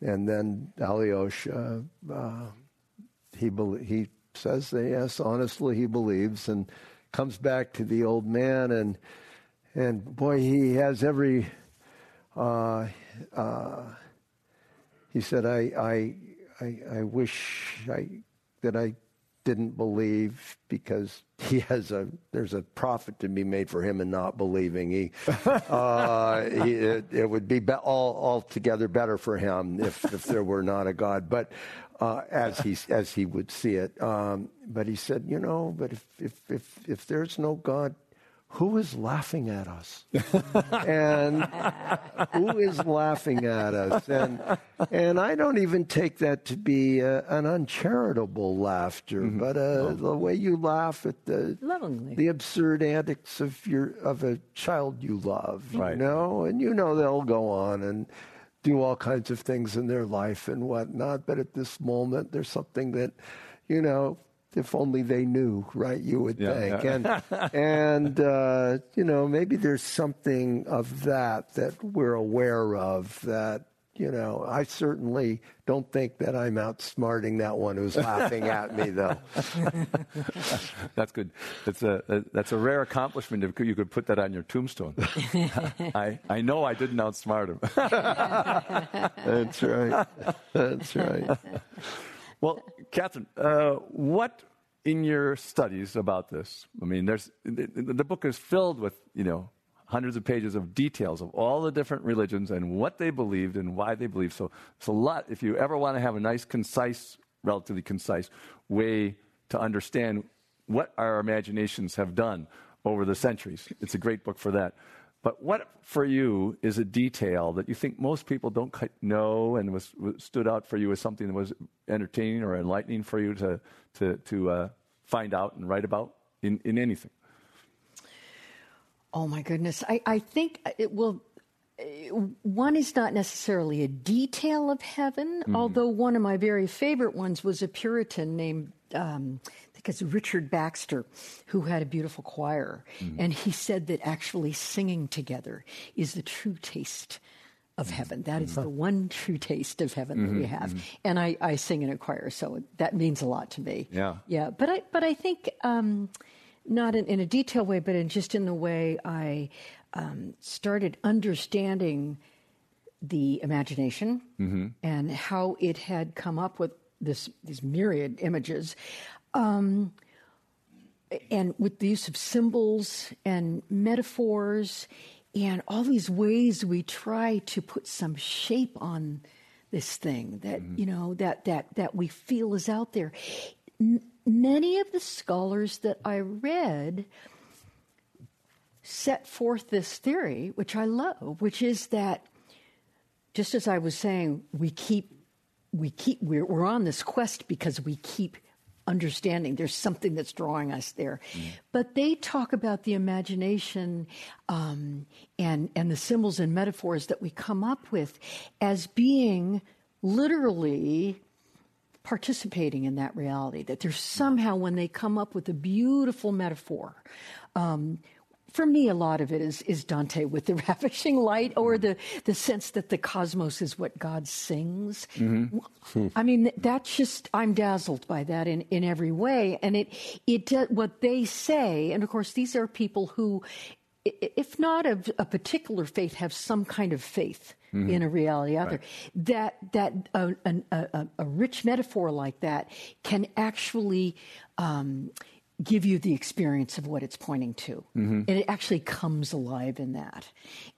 and then Alyosha, uh, he be- he says that yes, honestly, he believes, and comes back to the old man, and and boy, he has every. Uh, uh, he said, I, I, I, I wish I, that I didn't believe because he has a there's a profit to be made for him in not believing. He, [laughs] uh, he it, it, would be, be all altogether better for him if if there were not a God. But uh, as he as he would see it, um, but he said, you know, but if if if if there's no God, who is laughing at us? [laughs] and who is laughing at us? And, and I don't even take that to be uh, an uncharitable laughter, mm-hmm. but uh, oh. the way you laugh at the, Lovingly. the absurd antics of, your, of a child you love, right. you know? And you know they'll go on and do all kinds of things in their life and whatnot, but at this moment, there's something that, you know, if only they knew, right? You would yeah, think, yeah. and [laughs] and uh, you know maybe there's something of that that we're aware of that. You know, I certainly don't think that I'm outsmarting that one who's laughing at me, though. [laughs] that's good. That's a, a, that's a rare accomplishment. If you could put that on your tombstone. [laughs] I I know I didn't outsmart him. that's right. That's right. Well, Catherine, uh, what in your studies about this? I mean, there's the, the, book is filled with you know hundreds of pages of details of all the different religions and what they believed and why they believed. So it's a lot. If you ever want to have a nice, concise, relatively concise way to understand what our imaginations have done over the centuries, it's a great book for that. But what for you is a detail that you think most people don't know and was, was stood out for you as something that was entertaining or enlightening for you to, to, to uh, find out and write about in, in anything? Oh my goodness. I, I think it will. One is not necessarily a detail of heaven, mm-hmm. although one of my very favorite ones was a Puritan named um, because Richard Baxter, who had a beautiful choir, mm-hmm. and he said that actually singing together is the true taste of mm-hmm. heaven. That is mm-hmm. the one true taste of heaven mm-hmm. that we mm-hmm. have. Mm-hmm. And I, I, sing in a choir, so that means a lot to me. Yeah, yeah. But I, but I think um, not in, in, a detailed way, but in just in the way I um, started understanding the imagination and how it had come up with this these myriad images. Um, and with the use of symbols and metaphors and all these ways we try to put some shape on this thing that mm-hmm. you know that that that we feel is out there M- many of the scholars that i read set forth this theory which i love which is that just as i was saying we keep we keep we're, we're on this quest because we keep understanding. There's something that's drawing us there. Mm. But they talk about the imagination um, and and the symbols and metaphors that we come up with as being literally participating in that reality. That there's somehow when they come up with a beautiful metaphor. Um, for me, a lot of it is, is Dante with the [laughs] ravishing light or the, the sense that the cosmos is what God sings. Mm-hmm. I mean, that's just, I'm dazzled by that in, in every way. And it, it, what they say, and of course, these are people who, if not of a particular faith, have some kind of faith. Mm-hmm. in a reality out right. there. That that a, a, a, rich metaphor like that can actually um, give you the experience of what it's pointing to. Mm-hmm. And it actually comes alive in that.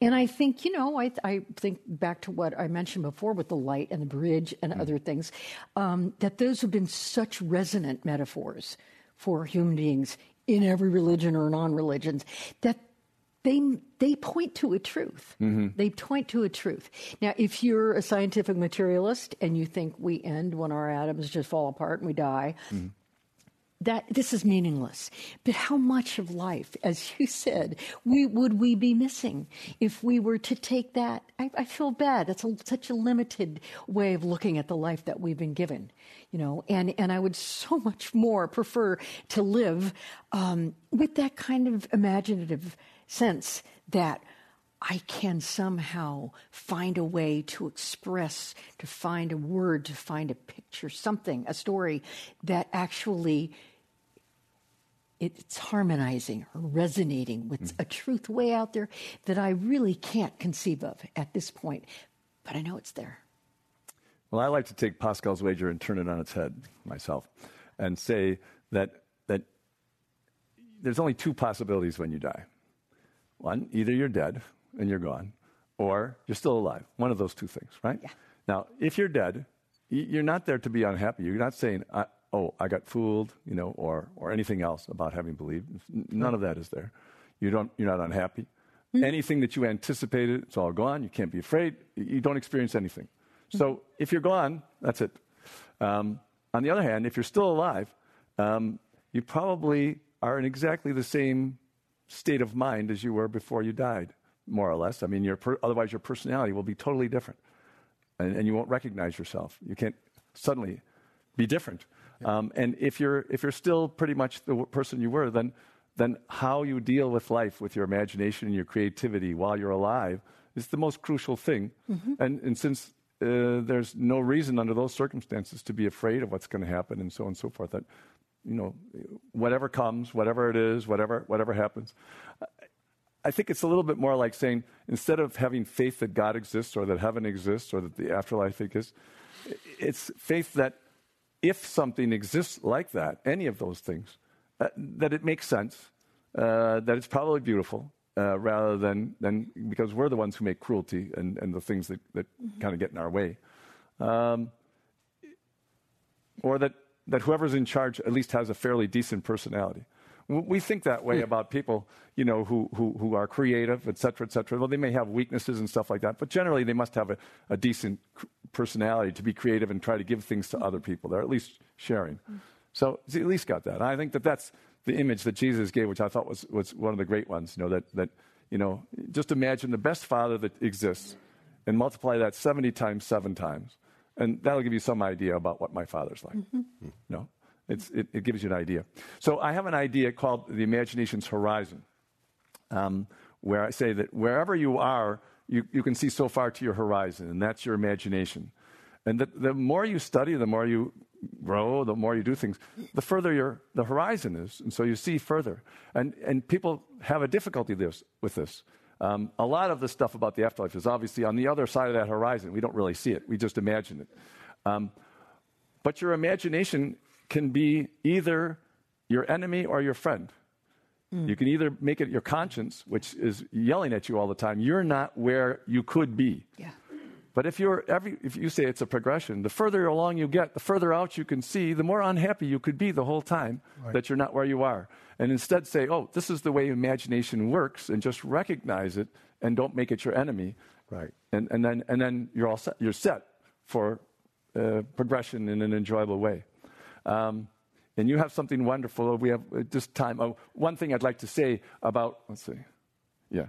And I think, you know, I, I think back to what I mentioned before with the light and the bridge and mm-hmm. other things, um, that those have been such resonant metaphors for human beings in every religion or non religions that they they point to a truth. Mm-hmm. They point to a truth. Now, if you're a scientific materialist and you think we end when our atoms just fall apart and we die, mm-hmm that this is meaningless. But how much of life, as you said, we, would we be missing if we were to take that? I, I feel bad. That's a, such a limited way of looking at the life that we've been given, you know. And and I would so much more prefer to live um, with that kind of imaginative sense that. I can somehow find a way to express, to find a word, to find a picture, something, a story that actually it's harmonizing or resonating with mm. a truth way out there that I really can't conceive of at this point, but I know it's there. Well, I like to take Pascal's wager and turn it on its head myself and say that, that there's only two possibilities when you die. One, either you're dead and you're gone, or you're still alive. One of those two things, right? Yeah. Now, if you're dead, you're not there to be unhappy. You're not saying, oh, I got fooled, you know, or, or anything else about having believed. None of that is there. You don't, you're not unhappy. Mm-hmm. Anything that you anticipated, it's all gone. You can't be afraid. You don't experience anything. Mm-hmm. So if you're gone, that's it. Um, on the other hand, if you're still alive, um, you probably are in exactly the same state of mind as you were before you died, more or less. I mean, your per- otherwise your personality will be totally different, and, and you won't recognize yourself. You can't suddenly be different. Um, and if you're, if you're still pretty much the person you were, then, then how you deal with life, with your imagination and your creativity while you're alive, is the most crucial thing. Mm-hmm. And, and since uh, there's no reason under those circumstances to be afraid of what's going to happen and so on and so forth, that, you know, whatever comes, whatever it is, whatever, whatever happens, I think it's a little bit more like saying instead of having faith that God exists or that heaven exists or that the afterlife exists, it's faith that if something exists like that, any of those things, uh, that it makes sense, uh, that it's probably beautiful, uh, rather than, than because we're the ones who make cruelty and, and the things that, that mm-hmm. kind of get in our way. Um, or that, that whoever's in charge at least has a fairly decent personality. We think that way about people, you know, who, who, who are creative, et cetera, et cetera. Well, they may have weaknesses and stuff like that, but generally they must have a, a decent personality to be creative and try to give things to other people. They're at least sharing. So at least got that. And I think that that's the image that Jesus gave, which I thought was, was one of the great ones, you know, that, that, you know, just imagine the best father that exists and multiply that 70 times, seven times. And that'll give you some idea about what my father's like. Mm-hmm. You know? It, it, gives you an idea. So I have an idea called the imagination's horizon, um, where I say that wherever you are, you, you can see so far to your horizon, and that's your imagination. And the, the more you study, the more you grow, the more you do things, the further your, the horizon is, and so you see further. And, and people have a difficulty this, with this. Um, a lot of the stuff about the afterlife is obviously on the other side of that horizon. We don't really see it, we just imagine it. Um, But your imagination can be either your enemy or your friend. Mm. You can either make it your conscience, which is yelling at you all the time. You're not where you could be. Yeah. But if you're every, if you say it's a progression, the further along you get, the further out you can see, the more unhappy you could be the whole time right. that you're not where you are. And instead say, "Oh, this is the way imagination works," and just recognize it and don't make it your enemy. Right. And and then and then you're all set. You're set for uh, progression in an enjoyable way. Um, and you have something wonderful. We have this uh, time. Oh, one thing I'd like to say about, let's see, yeah.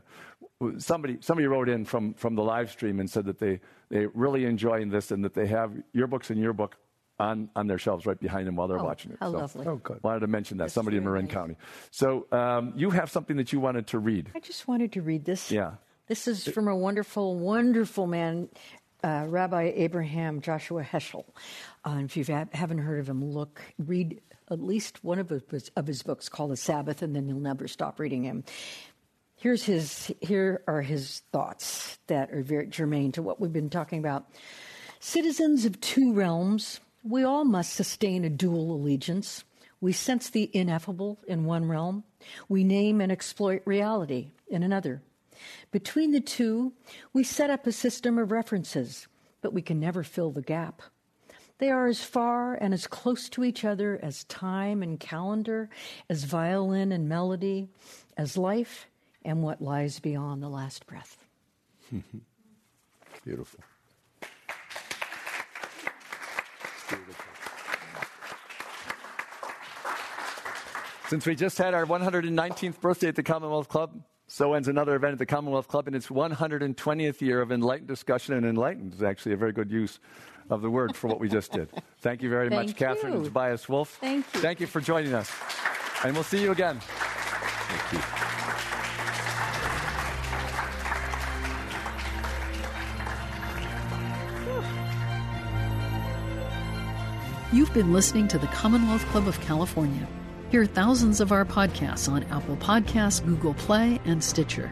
Somebody, somebody wrote in from, from the live stream and said that they, they really enjoying this and that they have your books and your book on, on their shelves right behind them while they're oh, watching it. How so lovely. Oh, good. Wanted to mention that. That's somebody in Marin nice. County. So um, you have something that you wanted to read. I just wanted to read this. Yeah. This is from a wonderful, wonderful man, uh, Rabbi Abraham Joshua Heschel. Uh, if you haven't heard of him, look, read at least one of his, of his books called The Sabbath, and then you'll never stop reading him. Here's his, here are his thoughts that are very germane to what we've been talking about. Citizens of two realms, we all must sustain a dual allegiance. We sense the ineffable in one realm. We name and exploit reality in another. Between the two, we set up a system of references, but we can never fill the gap. They are as far and as close to each other as time and calendar, as violin and melody, as life and what lies beyond the last breath. [laughs] Beautiful. Since we just had our 119th birthday at the Commonwealth Club, so ends another event at the Commonwealth Club in its 120th year of enlightened discussion, and enlightened is actually a very good use of the word for what we just did. Thank you very Thank much, Catherine and Tobias Wolff. Thank you. Thank you for joining us. And we'll see you again. Thank you. You've been listening to the Commonwealth Club of California. Hear thousands of our podcasts on Apple Podcasts, Google Play, and Stitcher.